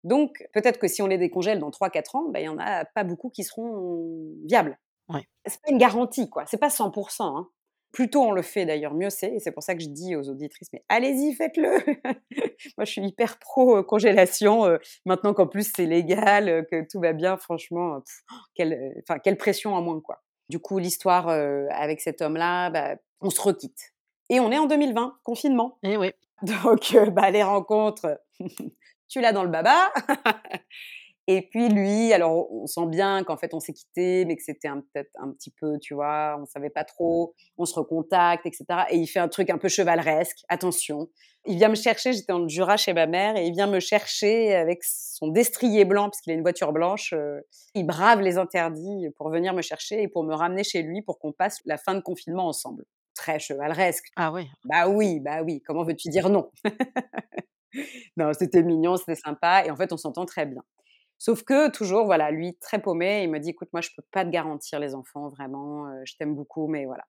Donc, peut-être que si on les décongèle dans 3-4 ans, bah, il n'y en a pas beaucoup qui seront viables. Ouais. C'est pas une garantie, quoi. C'est pas 100%. Hein. Plus tôt on le fait d'ailleurs, mieux c'est. Et c'est pour ça que je dis aux auditrices, mais allez-y, faites-le. Moi, je suis hyper pro congélation. maintenant qu'en plus c'est légal, que tout va bien, franchement, quelle, enfin, quelle pression en moins, quoi. Du coup, l'histoire avec cet homme-là, bah, on se requitte. Et on est en 2020, confinement.
Et eh oui.
Donc, bah, les rencontres, tu l'as dans le baba. Et puis lui, alors on sent bien qu'en fait on s'est quitté, mais que c'était peut-être un petit peu, tu vois, on savait pas trop, on se recontacte, etc. Et il fait un truc un peu chevaleresque, attention. Il vient me chercher, j'étais en Jura chez ma mère, et il vient me chercher avec son destrier blanc, puisqu'il a une voiture blanche. Euh, il brave les interdits pour venir me chercher et pour me ramener chez lui pour qu'on passe la fin de confinement ensemble. Très chevaleresque.
Ah oui.
Bah oui, bah oui, comment veux-tu dire non? Non, c'était mignon, c'était sympa, et en fait on s'entend très bien. Sauf que toujours, voilà, lui très paumé, il me dit écoute, moi je peux pas te garantir les enfants, vraiment, je t'aime beaucoup, mais voilà.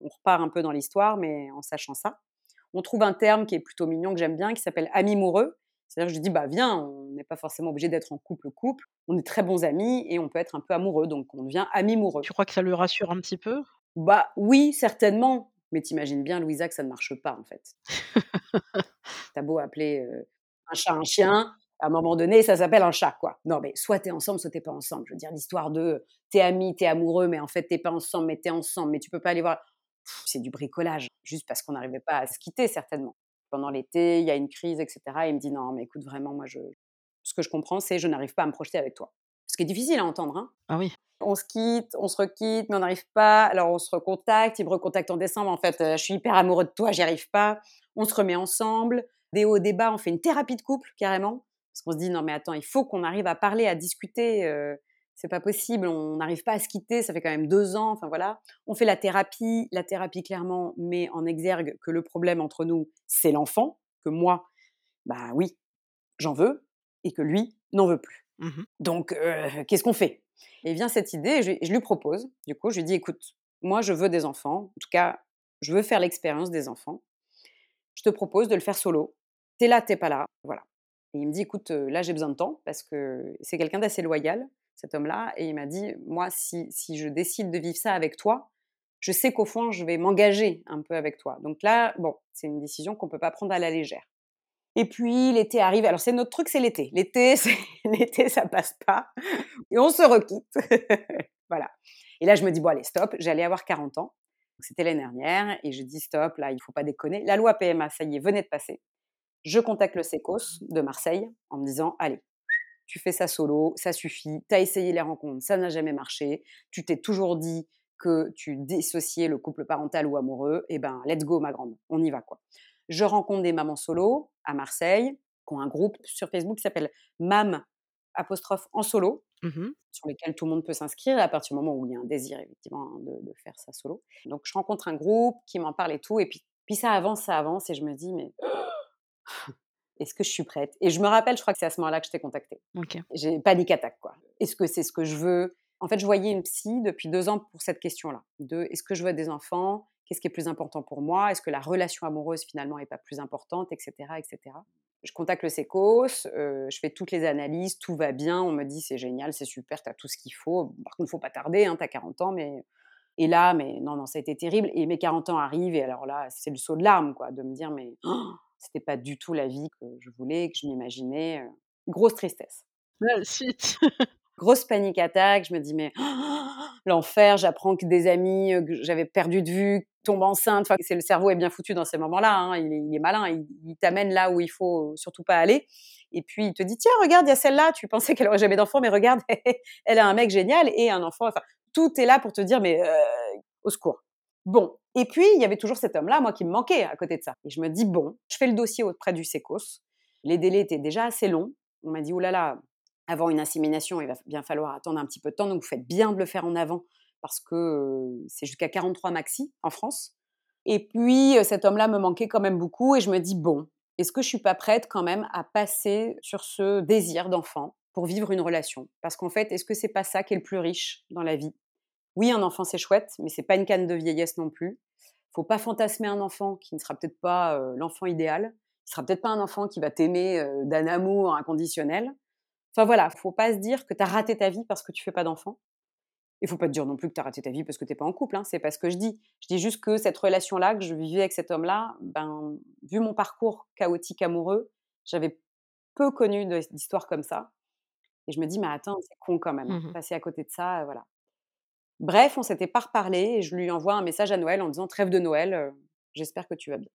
On repart un peu dans l'histoire, mais en sachant ça. On trouve un terme qui est plutôt mignon, que j'aime bien, qui s'appelle ami amoureux. C'est-à-dire, je lui dis, bah viens, on n'est pas forcément obligé d'être en couple-couple, on est très bons amis et on peut être un peu amoureux, donc on devient ami amoureux.
Tu crois que ça le rassure un petit peu?
Bah oui, certainement, mais t'imagines bien, Louisa, que ça ne marche pas en fait. T'as beau appeler un chat un chien, à un moment donné, ça s'appelle un chat, quoi. Non, mais soit t'es ensemble, soit t'es pas ensemble. Je veux dire, l'histoire de t'es ami, t'es amoureux, mais en fait t'es pas ensemble, mais t'es ensemble, mais tu peux pas aller voir. C'est du bricolage, juste parce qu'on n'arrivait pas à se quitter, certainement. Pendant l'été, il y a une crise, etc. il me dit non, mais écoute, vraiment, moi, je... ce que je comprends, c'est je n'arrive pas à me projeter avec toi. Ce qui est difficile à entendre. Hein.
Ah oui.
On se quitte, on se requitte, mais on n'arrive pas. Alors on se recontacte, il me recontacte en décembre. En fait, euh, je suis hyper amoureux de toi, j'y arrive pas. On se remet ensemble. Des hauts, des bas, on fait une thérapie de couple carrément. Parce qu'on se dit, non mais attends, il faut qu'on arrive à parler, à discuter. Euh, c'est pas possible, on n'arrive pas à se quitter, ça fait quand même deux ans. Enfin voilà. On fait la thérapie. La thérapie, clairement, met en exergue que le problème entre nous, c'est l'enfant. Que moi, bah oui, j'en veux. Et que lui n'en veut plus. Mmh Donc, euh, qu'est-ce qu'on fait? Et vient cette idée, je, je lui propose. Du coup, je lui dis, écoute, moi, je veux des enfants. En tout cas, je veux faire l'expérience des enfants. Je te propose de le faire solo. T'es là, t'es pas là. Voilà. Et il me dit, écoute, là, j'ai besoin de temps parce que c'est quelqu'un d'assez loyal, cet homme-là. Et il m'a dit, moi, si, si je décide de vivre ça avec toi, je sais qu'au fond, je vais m'engager un peu avec toi. Donc là, bon, c'est une décision qu'on ne peut pas prendre à la légère. Et puis l'été arrive. Alors c'est notre truc, c'est l'été. L'été, l'été, ça passe pas. Et on se requitte. voilà. Et là, je me dis: «Bon allez, stop», j'allais avoir 40 ans. C'était l'année dernière et je dis: «Stop, là, il faut pas déconner». La loi PMA, ça y est, venait de passer. Je contacte le Sécos de Marseille en me disant: «Allez, tu fais ça solo, ça suffit. Tu as essayé les rencontres, ça n'a jamais marché. Tu t'es toujours dit que tu dissociais le couple parental ou amoureux. Eh ben, let's go, ma grande. On y va, quoi». Je rencontre des mamans solo à Marseille qui ont un groupe sur Facebook qui s'appelle Mam apostrophe en solo,
Mmh
sur lequel tout le monde peut s'inscrire à partir du moment où il y a un désir effectivement hein, de, de faire ça solo. Donc je rencontre un groupe qui m'en parle et tout, et puis, puis ça avance, ça avance, et je me dis mais est-ce que je suis prête? Et je me rappelle, je crois que c'est à ce moment-là que je t'ai contacté.
OK.
J'ai panique attaque quoi. Est-ce que c'est ce que je veux? En fait, je voyais une psy depuis deux ans pour cette question-là. De est-ce que je veux des enfants? Qu'est-ce qui est plus important pour moi? Est-ce que la relation amoureuse finalement est pas plus importante, etc., etc. Je contacte le Sécos, euh, je fais toutes les analyses, tout va bien. On me dit c'est génial, c'est super, tu as tout ce qu'il faut. Par contre, il faut pas tarder, hein, tu as 40 ans, mais et là, mais non, non, ça a été terrible. Et mes 40 ans arrivent, et alors là, c'est le saut de larmes, quoi, de me dire, mais oh, c'était pas du tout la vie que je voulais, que je m'imaginais. Grosse tristesse.
La suite.
Grosse panique attaque, je me dis: «Mais l'enfer!» j'apprends que des amis, que j'avais perdu de vue tombent enceintes. Enfin, c'est le cerveau est bien foutu dans ces moments-là, hein, il est il est malin, il il t'amène là où il faut surtout pas aller et puis il te dit: «Tiens, regarde, il y a celle-là, tu pensais qu'elle aurait jamais d'enfant, mais regarde, elle a un mec génial et un enfant». Enfin, tout est là pour te dire: «Mais au secours». Bon et puis il y avait toujours cet homme-là, moi, qui me manquait à côté de ça et je me dis: «Bon», je fais le dossier auprès du Sécos. Les délais étaient déjà assez longs. On m'a dit: «Ouh là là, avant une insémination, il va bien falloir attendre un petit peu de temps, donc vous faites bien de le faire en avant parce que euh, c'est jusqu'à 43 maxi en France. Et puis, euh, cet homme-là me manquait quand même beaucoup et je me dis, bon, est-ce que je suis pas prête quand même à passer sur ce désir d'enfant pour vivre une relation? Parce qu'en fait, est-ce que c'est pas ça qui est le plus riche dans la vie? Oui, un enfant, c'est chouette, mais c'est pas une canne de vieillesse non plus. Faut pas fantasmer un enfant qui ne sera peut-être pas euh, l'enfant idéal. Il sera peut-être pas un enfant qui va t'aimer euh, d'un amour inconditionnel. Enfin voilà, faut pas se dire que tu as raté ta vie parce que tu fais pas d'enfant. Il faut pas te dire non plus que tu as raté ta vie parce que tu pas en couple, hein, c'est pas ce que je dis. Je dis juste que cette relation-là que je vivais avec cet homme-là, ben, vu mon parcours chaotique amoureux, j'avais peu connu d'histoires comme ça. Et je me dis, mais attends, c'est con quand même,
Mmh
passer à côté de ça, euh, voilà. Bref, on s'était pas reparlé et je lui envoie un message à Noël en disant, trêve de Noël, j'espère que tu vas bien.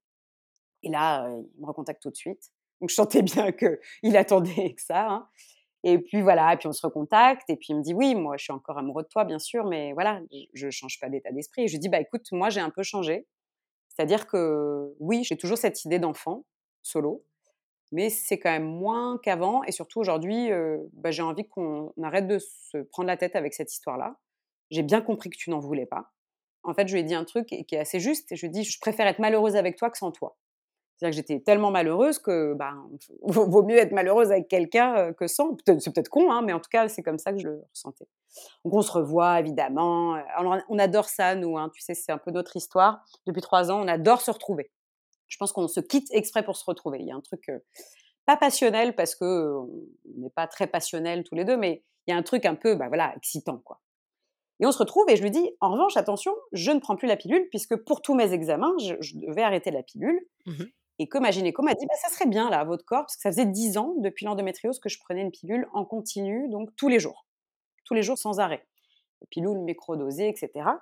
Et là, il me recontacte tout de suite. Donc je sentais bien qu'il attendait que ça. hein. Et puis voilà, et puis on se recontacte, et puis il me dit: «Oui, moi je suis encore amoureux de toi bien sûr, mais voilà, je ne change pas d'état d'esprit» et je lui dis: «Bah écoute, moi j'ai un peu changé. C'est-à-dire que oui, j'ai toujours cette idée d'enfant, solo, mais c'est quand même moins qu'avant et surtout aujourd'hui, bah, j'ai envie qu'on arrête de se prendre la tête avec cette histoire-là. J'ai bien compris que tu n'en voulais pas». En fait, je lui ai dit un truc qui est assez juste je lui ai dit: «Je préfère être malheureuse avec toi que sans toi». C'est-à-dire que j'étais tellement malheureuse que, ben, vaut mieux être malheureuse avec quelqu'un, heu, que sans. C'est peut-être con, hein, mais en tout cas, c'est comme ça que je le ressentais. Donc on se revoit évidemment, on adore ça nous, hein, tu sais, c'est un peu notre histoire. Depuis 3 ans, on adore se retrouver. Je pense qu'on se quitte exprès pour se retrouver. Il y a un truc, heu, pas passionnel parce que, heu, on n'est pas très passionnels tous les 2, mais il y a un truc un peu, bah, voilà, excitant, quoi. Et on se retrouve et je lui dis: «En revanche, attention, je ne prends plus la pilule puisque pour tous mes examens, je je devais arrêter la pilule»
Mmh
Et que ma gynéco m'a dit: «Bah, ça serait bien là, à votre corps», parce que ça faisait 10 ans depuis l'endométriose que je prenais une pilule en continu, donc tous les jours. Tous les jours sans arrêt. Pilule microdosée et cetera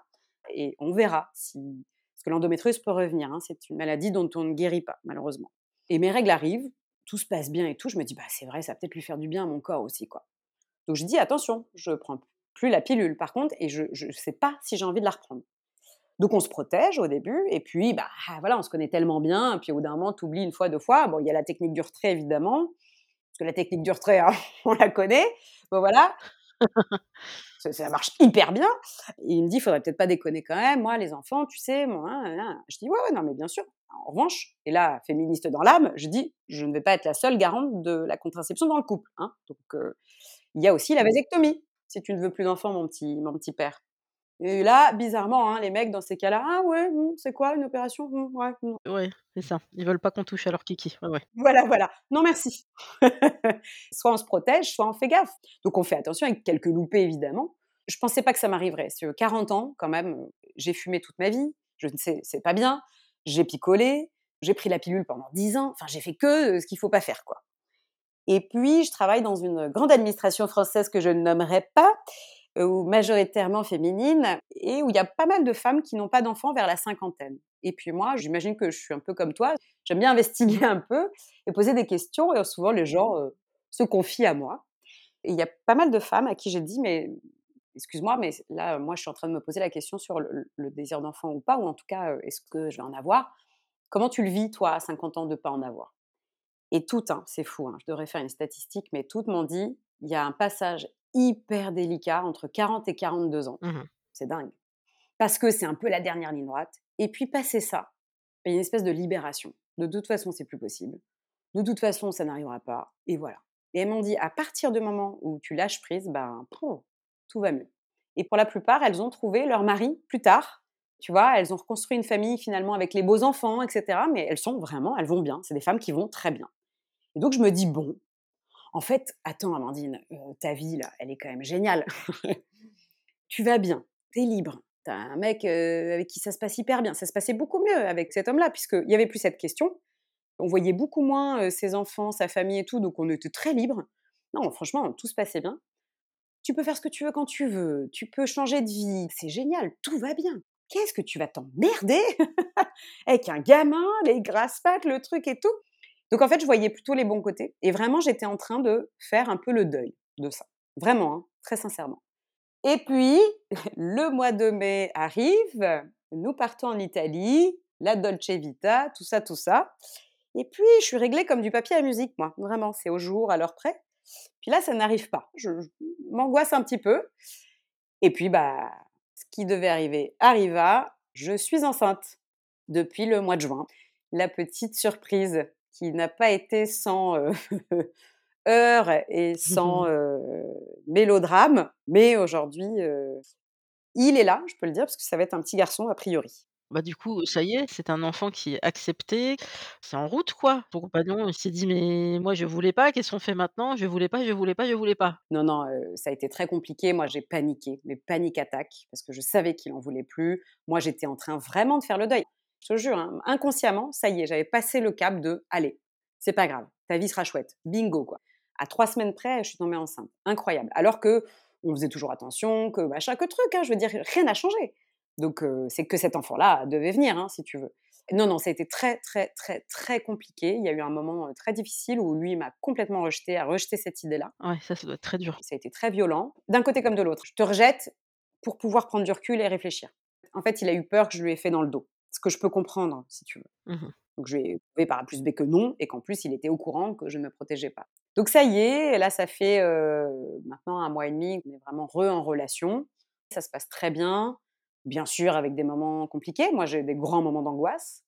et on verra si parce que l'endométriose peut revenir, hein, c'est une maladie dont on ne guérit pas malheureusement. Et mes règles arrivent, tout se passe bien et tout, je me dis: «Bah, c'est vrai, ça va peut-être lui faire du bien à mon corps aussi, quoi». Donc je dis: «Attention, je prends plus la pilule par contre et je je sais pas si j'ai envie de la reprendre». Donc on se protège au début et puis, bah, voilà, on se connaît tellement bien et puis au bout d'un moment, tu oublies une fois, deux fois. Bon, il y a la technique du retrait évidemment, parce que la technique du retrait, hein, on la connaît. Bon voilà, ça ça marche hyper bien et il me dit: «Il faudrait peut-être pas déconner quand même, moi les enfants, tu sais, moi, hein, hein, hein». Je dis: «Ouais, ouais, non mais bien sûr». En revanche et là, féministe dans l'âme, je dis: «Je ne vais pas être la seule garante de la contraception dans le couple, hein, donc heu, il y a aussi la vasectomie, si tu ne veux plus d'enfants mon petit mon petit père». Et là, bizarrement, hein, les mecs dans ces cas-là: «Ah ouais, mmh, c'est quoi une opération? Mmh, ouais, mmh».
Ouais, c'est ça. Ils veulent pas qu'on touche à leur kiki. Ouais, ouais.
Voilà, voilà. Non merci. Soit on se protège, soit on fait gaffe. Donc on fait attention avec quelques loupés évidemment. Je pensais pas que ça m'arriverait. C'est 40 ans quand même, j'ai fumé toute ma vie, je ne sais c'est pas bien, j'ai picolé, j'ai pris la pilule pendant 10 ans, enfin j'ai fait que, heu, ce qu'il faut pas faire, quoi. Et puis je travaille dans une grande administration française que je ne nommerai pas, heu, ou majoritairement féminines et où il y a pas mal de femmes qui n'ont pas d'enfants vers la cinquantaine. Et puis moi, j'imagine que je suis un peu comme toi, j'aime bien investiguer un peu et poser des questions et souvent les gens, heu, se confient à moi. Et il y a pas mal de femmes à qui j'ai dit: «Mais excuse-moi, mais là, moi, je suis en train de me poser la question sur le le désir d'enfant ou pas, ou en tout cas, heu, est-ce que je vais en avoir? Comment tu le vis toi à 50 ans de pas en avoir?» Et toutes, hein, c'est fou, hein, je devrais faire une statistique, mais toutes m'ont dit: «Il y a un passage hyper délicat entre 40 et 42 ans».
Mmh mh.
C'est dingue. Parce que c'est un peu la dernière ligne droite et puis passé ça, il y a une espèce de libération. De toute façon, c'est plus possible. De toute façon, ça n'arrivera pas et voilà. Et elles m'ont dit: «À partir du moment où tu lâches prise, ben, tout va mieux» et pour la plupart, elles ont trouvé leur mari plus tard, tu vois? Elles ont reconstruit une famille finalement avec les beaux enfants et cetera, mais elles sont vraiment elles vont bien. C'est des femmes qui vont très bien et donc je me dis: «Bon, en fait, attends Amandine, heu, ta vie là, elle est quand même géniale. Tu vas bien, tu es libre, tu as un mec, heu, avec qui ça se passe hyper bien». Ça se passait beaucoup mieux avec cet homme-là puisqu'il y avait plus cette question. On voyait beaucoup moins, heu, ses enfants, sa famille et tout, donc on était très libres. Non, franchement, tout se passait bien. Tu peux faire ce que tu veux quand tu veux, tu peux changer de vie, c'est génial, tout va bien. Qu'est-ce que tu vas t'emmerder? Avec un gamin, les grasses pattes, le truc et tout? Donc en fait, je voyais plutôt les bons côtés et vraiment, j'étais en train de faire un peu le deuil de ça. Vraiment, hein, très sincèrement. Et puis, le mois de mai arrive, nous partons en Italie, la dolce vita, tout ça, tout ça. Et puis, je suis réglée comme du papier à musique, moi. Vraiment, c'est au jour, à l'heure près. Puis là, ça n'arrive pas. Je, je m'angoisse un petit peu. Et puis, bah, ce qui devait arriver arriva. Je suis enceinte depuis le mois de juin. La petite surprise qui n'a pas été sans euh, heurts et sans euh, mélodrame, mais aujourd'hui, il est là, je peux le dire, parce que ça va être un petit garçon a priori.
Bah, du coup, ça y est, c'est un enfant qui est accepté, c'est en route, quoi. Ton compagnon, il s'est dit: «Mais moi, je voulais pas, qu'est-ce qu'on fait maintenant? Je voulais pas, je voulais pas, je voulais pas».
Non, non, ça a été très compliqué. Moi, j'ai paniqué, mais panique attaque, parce que je savais qu'il en voulait plus. Moi, j'étais en train vraiment de faire le deuil. Je te jure, hein, inconsciemment, ça y est, j'avais passé le cap de: «Allez, c'est pas grave, ta vie sera chouette». Bingo, quoi. À 3 semaines près, je suis tombée enceinte. Incroyable. Alors qu'on faisait toujours attention, que machin, que truc, hein, je veux dire, rien n'a changé. Donc, heu, c'est que cet enfant-là devait venir, hein, si tu veux. Non, non, ça a été très, très, très, très compliqué. Il y a eu un moment, heu, très difficile où lui m'a complètement rejetée, a rejeté cette idée-là.
Ouais, ça, ça doit être très dur.
Ça a été très violent, d'un côté comme de l'autre. Je te rejette pour pouvoir prendre du recul et réfléchir. En fait, il a eu peur que je lui ai fait dans le dos, ce que je peux comprendre, si tu veux.
Mmh
Donc je lui ai prouvé par A plus B que non et qu'en plus il était au courant que je ne me protégeais pas. Donc ça y est, là ça fait, heu, maintenant un mois et demi qu'on est vraiment re en relation. Ça se passe très bien. Bien sûr, avec des moments compliqués. Moi, j'ai des grands moments d'angoisse.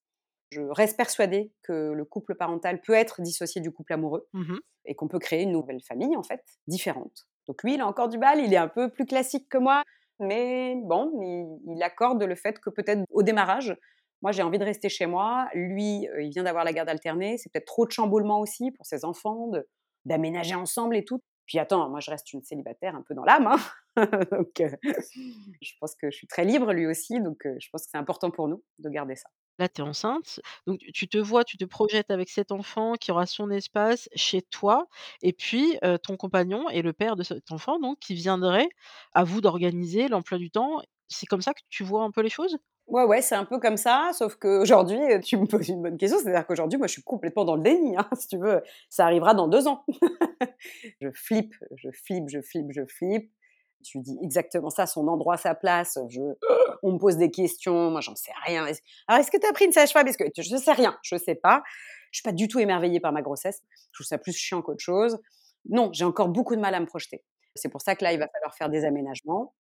Je reste persuadée que le couple parental peut être dissocié du couple amoureux
Mmh
et qu'on peut créer une nouvelle famille, en fait, différente. Donc lui, il a encore du mal, il est un peu plus classique que moi, mais bon, il, accorde le fait que peut-être au démarrage, moi j'ai envie de rester chez moi. Lui, euh, il vient d'avoir la garde alternée, c'est peut-être trop de chamboulement aussi pour ses enfants, d'aménager ensemble et tout. Puis attends, moi je reste une célibataire un peu dans l'âme, hein. donc euh, je pense que je suis très libre lui aussi, donc euh, je pense que c'est important pour nous de garder ça.
Là, tu es enceinte, donc tu te vois, tu te projettes avec cet enfant qui aura son espace chez toi et puis, ton compagnon est le père de cet enfant donc qui viendrait. À vous d'organiser l'emploi du temps. C'est comme ça que tu vois un peu les choses?
Ouais, ouais, c'est un peu comme ça, sauf qu'aujourd'hui, tu me poses une bonne question, c'est-à-dire qu'aujourd'hui, moi, je suis complètement dans le déni, hein, si tu veux, ça arrivera dans 2 ans. Je flippe, je flippe, je flippe, je flippe. Tu dis exactement ça, son endroit, sa place, je on me pose des questions, moi, j'en sais rien. Alors est-ce que tu as pris une sage-femme? Est-ce que je sais rien, je sais pas. Je suis pas du tout émerveillée par ma grossesse. Je trouve ça plus chiant qu'autre chose. Non, j'ai encore beaucoup de mal à me projeter. C'est pour ça que là, il va falloir faire des aménagements.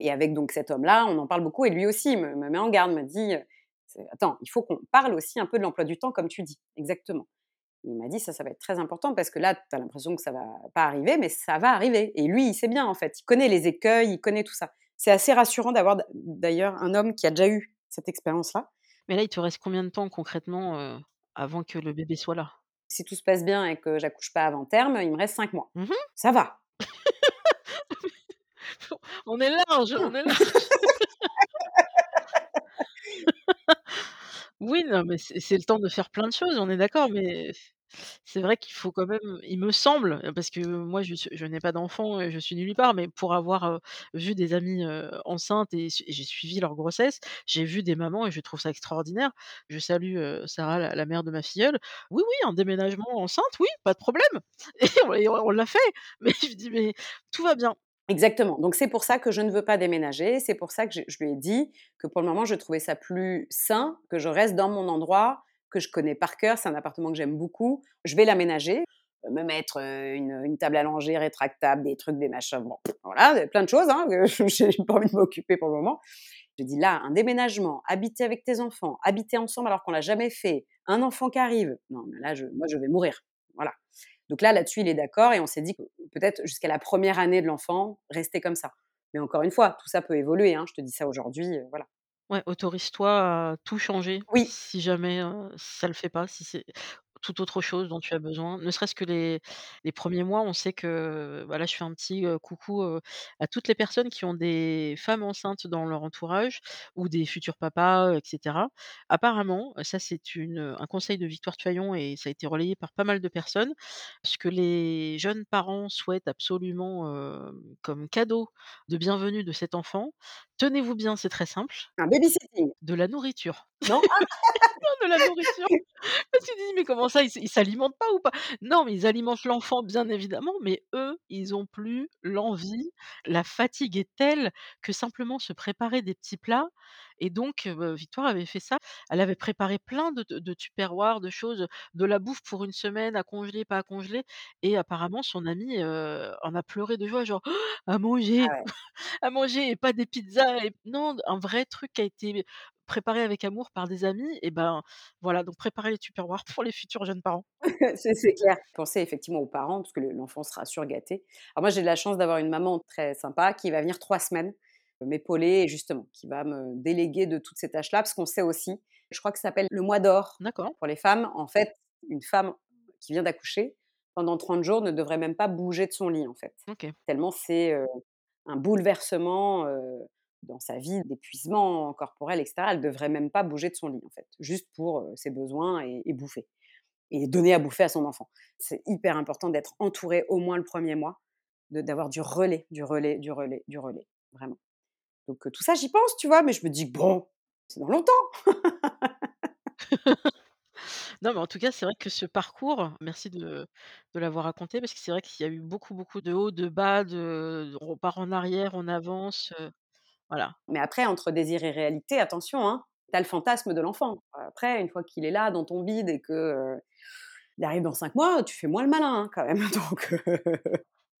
Et avec donc cet homme-là, on en parle beaucoup et lui aussi me, me met en garde, me dit euh, Attends, il faut qu'on parle aussi un peu de l'emploi du temps, comme tu dis. Exactement. Il m'a dit Ça, ça va être très important parce que là, tu as l'impression que ça va pas arriver, mais ça va arriver. Et lui, il sait bien, en fait. Il connaît les écueils, il connaît tout ça. C'est assez rassurant d'avoir d'ailleurs un homme qui a déjà eu cette expérience-là.
Mais là, il te reste combien de temps concrètement, heu, avant que le bébé soit là?
Si tout se passe bien et que j'accouche pas avant terme, il me reste cinq mois.
Mmh
Ça va.
On est large, on est large. Oui, non, mais c'est le temps de faire plein de choses, on est d'accord, mais C'est vrai qu'il faut quand même il me semble, heu, parce que moi je n'ai pas d'enfant et je suis nulle part, mais pour avoir, vu des amies, heu, enceintes et j'ai suivi leur grossesse, j'ai vu des mamans et je trouve ça extraordinaire. Je salue, Sarah, la mère de ma filleule. Oui, oui, un déménagement enceinte, oui, pas de problème et on et on l'a fait. Mais je dis: «Mais tout va bien».
Exactement. Donc c'est pour ça que je ne veux pas déménager. C'est pour ça que je je lui ai dit que pour le moment, je trouvais ça plus sain que je reste dans mon endroit que je connais par cœur. C'est un appartement que j'aime beaucoup. Je vais l'aménager, heu, me mettre, heu, une, table à langer rétractable, des trucs, des machins, bon, voilà, plein de choses, hein, que j'ai pas envie de m'occuper pour le moment. J'ai dit: «Là, un déménagement, habiter avec tes enfants, habiter ensemble alors qu'on l'a jamais fait, un enfant qui arrive, non mais là je moi je vais mourir». Donc là, là-dessus, il est d'accord et on s'est dit que peut-être jusqu'à la première année de l'enfant, rester comme ça. Mais encore une fois, tout ça peut évoluer, hein, je te dis ça aujourd'hui, heu, voilà.
Ouais, autorise-toi à tout changer
Oui,
si jamais, heu, ça le fait pas, si c'est toute autre chose dont tu as besoin. Ne serait-ce que les 1 mois, on sait que bah, là, je fais un petit, coucou, à toutes les personnes qui ont des femmes enceintes dans leur entourage ou des futurs papas, heu, et cetera. Apparemment, ça c'est un conseil de Victoire Tuaillon et ça a été relayé par pas mal de personnes. Ce que les jeunes parents souhaitent absolument, comme cadeau de bienvenue de cet enfant, tenez-vous bien, c'est très simple,
un babysitting,
de la nourriture.
non?
De la nourriture. Je me suis dit: «Mais comment ça, ils ils s'alimentent pas ou pas?» non, mais ils alimentent l'enfant bien évidemment, mais eux, ils ont plus l'envie. La fatigue est telle que simplement se préparer des petits plats et donc Victoire avait fait ça. Elle avait préparé plein de de de tupperwares, de choses, de la bouffe pour une semaine à congeler, pas à congeler et apparemment son ami, heu, en a pleuré de joie genre: «À manger,
Ah ouais.
à manger et pas des pizzas et» non, un vrai truc qui a été préparé avec amour par des amis et ben, voilà, donc préparer les tupperwares pour les futurs jeunes parents.
C'est clair. Penser effectivement aux parents parce que le l'enfant sera surgâté. Alors moi, j'ai de la chance d'avoir une maman très sympa qui va venir 3 semaines, heu, m'épauler et justement qui va me déléguer de toutes ces tâches-là parce qu'on sait aussi, je crois que ça s'appelle le mois d'or pour les femmes. En fait, une femme qui vient d'accoucher, pendant 30 jours, ne devrait même pas bouger de son lit, en fait. Tellement c'est, un bouleversement, dans sa vie, d'épuisement corporel et cetera. Elle devrait même pas bouger de son lit, en fait, juste pour, ses besoins et bouffer et donner à bouffer à son enfant. C'est hyper important d'être entouré au moins le premier mois, d'avoir du relais, du relais, du relais, du relais, vraiment. Donc tout ça, j'y pense, tu vois? Mais je me dis: «Bon, c'est dans longtemps».
Non, mais en tout cas, c'est vrai que ce parcours, merci de de l'avoir raconté parce que c'est vrai qu'il y a eu beaucoup, beaucoup de hauts, de bas, de on repart en arrière, on avance, voilà.
Mais après, entre désir et réalité, attention, hein, tu as le fantasme de l'enfant. Après, une fois qu'il est là dans ton bide et que, il arrive dans 5 mois, tu fais moins le malin, hein, quand même. Donc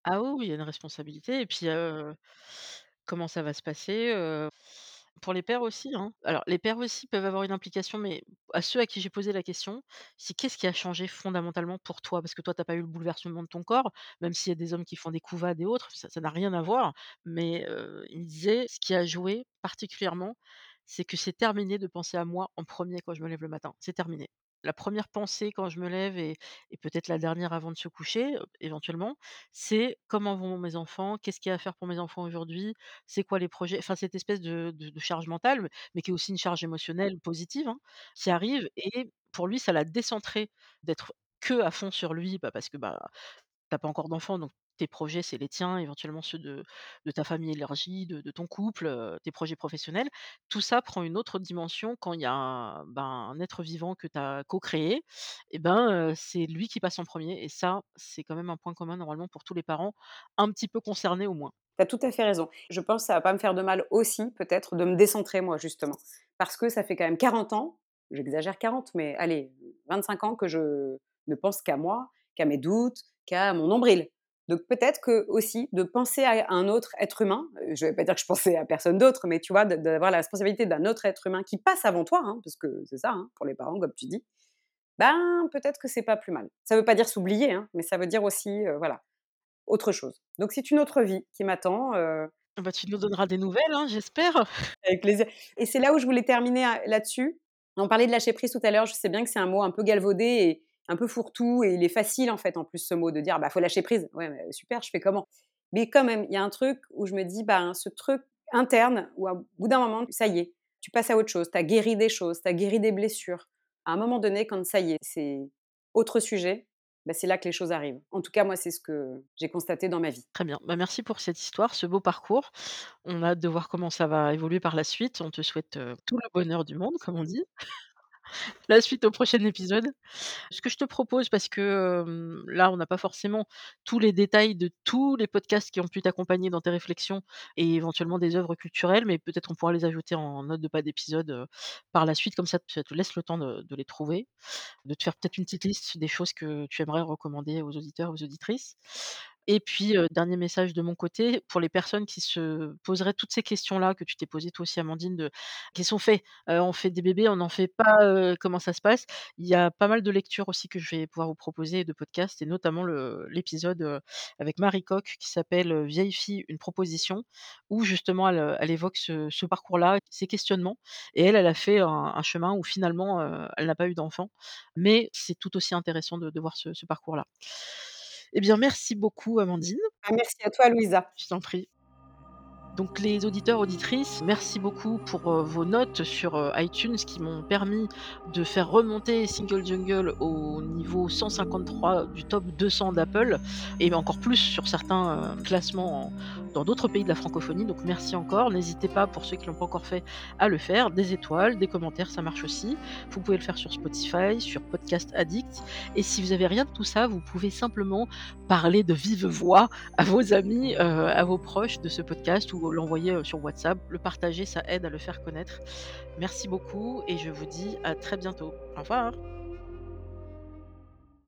Ah oui, il y a une responsabilité et puis, comment ça va se passer, pour les pères aussi, hein. Alors les pères aussi peuvent avoir une implication, mais à ceux à qui j'ai posé la question, c'est qu'est-ce qui a changé fondamentalement pour toi? Parce que toi, tu as pas eu le bouleversement de ton corps, même s'il y a des hommes qui font des couvades et autres, ça n'a rien à voir. Mais, il me disait: «Ce qui a joué particulièrement, c'est que c'est terminé de penser à moi en premier quand je me lève le matin. C'est terminé. La première pensée quand je me lève et peut-être la dernière avant de se coucher, éventuellement, c'est comment vont mes enfants? Qu'est-ce qu'il y a à faire pour mes enfants aujourd'hui? C'est quoi les projets? Enfin, cette espèce de charge mentale, mais qui est aussi une charge émotionnelle positive, hein, qui arrive et pour lui, ça l'a décentré d'être que à fond sur lui, bah, parce que, bah, tu pas encore d'enfants, donc tes projets, c'est les tiens, éventuellement ceux de de ta famille élargie, de ton couple, tes projets professionnels. Tout ça prend une autre dimension quand il y a un, ben, un être vivant que tu as co-créé et ben, c'est lui qui passe en premier. et ça, c'est quand même un point commun normalement pour tous les parents un petit peu concernés au moins.
tu as tout à fait raison. Je pense que ça va pas me faire de mal aussi, peut-être, de me décentrer moi, justement. Parce que ça fait quand même 40 ans, j'exagère 40, mais allez, 25 ans que je ne pense qu'à moi, qu'à mes doutes, qu'à mon nombril. Donc peut-être que aussi de penser à un autre être humain, heu, je vais pas dire que je pensais à personne d'autre, mais tu vois, d'avoir la responsabilité d'un autre être humain qui passe avant toi, hein, parce que c'est ça, hein, pour les parents, comme tu dis, ben, peut-être que c'est pas plus mal. Ça veut pas dire s'oublier, hein, mais ça veut dire aussi, heu, voilà, autre chose. Donc c'est une autre vie qui m'attend, heu,
Bah, tu nous donneras des nouvelles, j'espère.
avec plaisir et c'est là où je voulais terminer là-dessus. On parlait de lâcher prise tout à l'heure, je sais bien que c'est un mot un peu galvaudé et un peu fourre-tout et il est facile, en fait, en plus, ce mot de dire: «Bah, faut lâcher prise». Ouais, mais super, je fais comment? Mais quand même, il y a un truc où je me dis: «Ben, ce truc interne où, au bout d'un moment, ça y est, tu passes à autre chose, tu as guéri des choses, tu as guéri des blessures». À un moment donné, quand ça y est, c'est autre sujet, bah, c'est là que les choses arrivent. En tout cas, moi, c'est ce que j'ai constaté dans ma vie.
Très bien. Bah, merci pour cette histoire, ce beau parcours. On a hâte de voir comment ça va évoluer par la suite. On te souhaite, tout le bonheur du monde, comme on dit. La suite au prochain épisode. Ce que je te propose, parce que, là, on n'a pas forcément tous les détails de tous les podcasts qui ont pu t'accompagner dans tes réflexions et éventuellement des œuvres culturelles, mais peut-être on pourra les ajouter en note de bas d'épisode, par la suite, comme ça ça te laisse le temps de de les trouver, de te faire peut-être une petite liste des choses que tu aimerais recommander aux auditeurs, aux auditrices. Et puis, dernier message de mon côté, pour les personnes qui se poseraient toutes ces questions-là que tu t'es posées toi aussi Amandine, de qu'est-ce qu'on fait? Heu, on fait des bébés, on n'en fait pas, comment ça se passe? Il y a pas mal de lectures aussi que je vais pouvoir vous proposer, de podcasts et notamment l'épisode, avec Marie Coq qui s'appelle, «Vieille fille, une proposition» où justement elle, elle évoque ce ce parcours-là, ces questionnements et elle, elle a fait un chemin où finalement, elle n'a pas eu d'enfant, mais c'est tout aussi intéressant de voir ce ce parcours-là. Eh bien, merci beaucoup Amandine.
Ah, merci à toi, Louisa.
Je t'en prie. Donc les auditeurs, auditrices, merci beaucoup pour, heu, vos notes sur, heu, iTunes qui m'ont permis de faire remonter Single Jungle au niveau 153 du top 200 d'Apple et encore plus sur certains, heu, classements en dans d'autres pays de la francophonie, donc merci encore. N'hésitez pas, pour ceux qui l'ont pas encore fait, à le faire. Des étoiles, des commentaires, ça marche aussi. Vous pouvez le faire sur Spotify, sur Podcast Addict et si vous avez rien de tout ça, vous pouvez simplement parler de vive voix à vos amis, heu, à vos proches de ce podcast ou l'envoyer, heu, sur WhatsApp. Le partager, ça aide à le faire connaître. Merci beaucoup et je vous dis à très bientôt. Au revoir.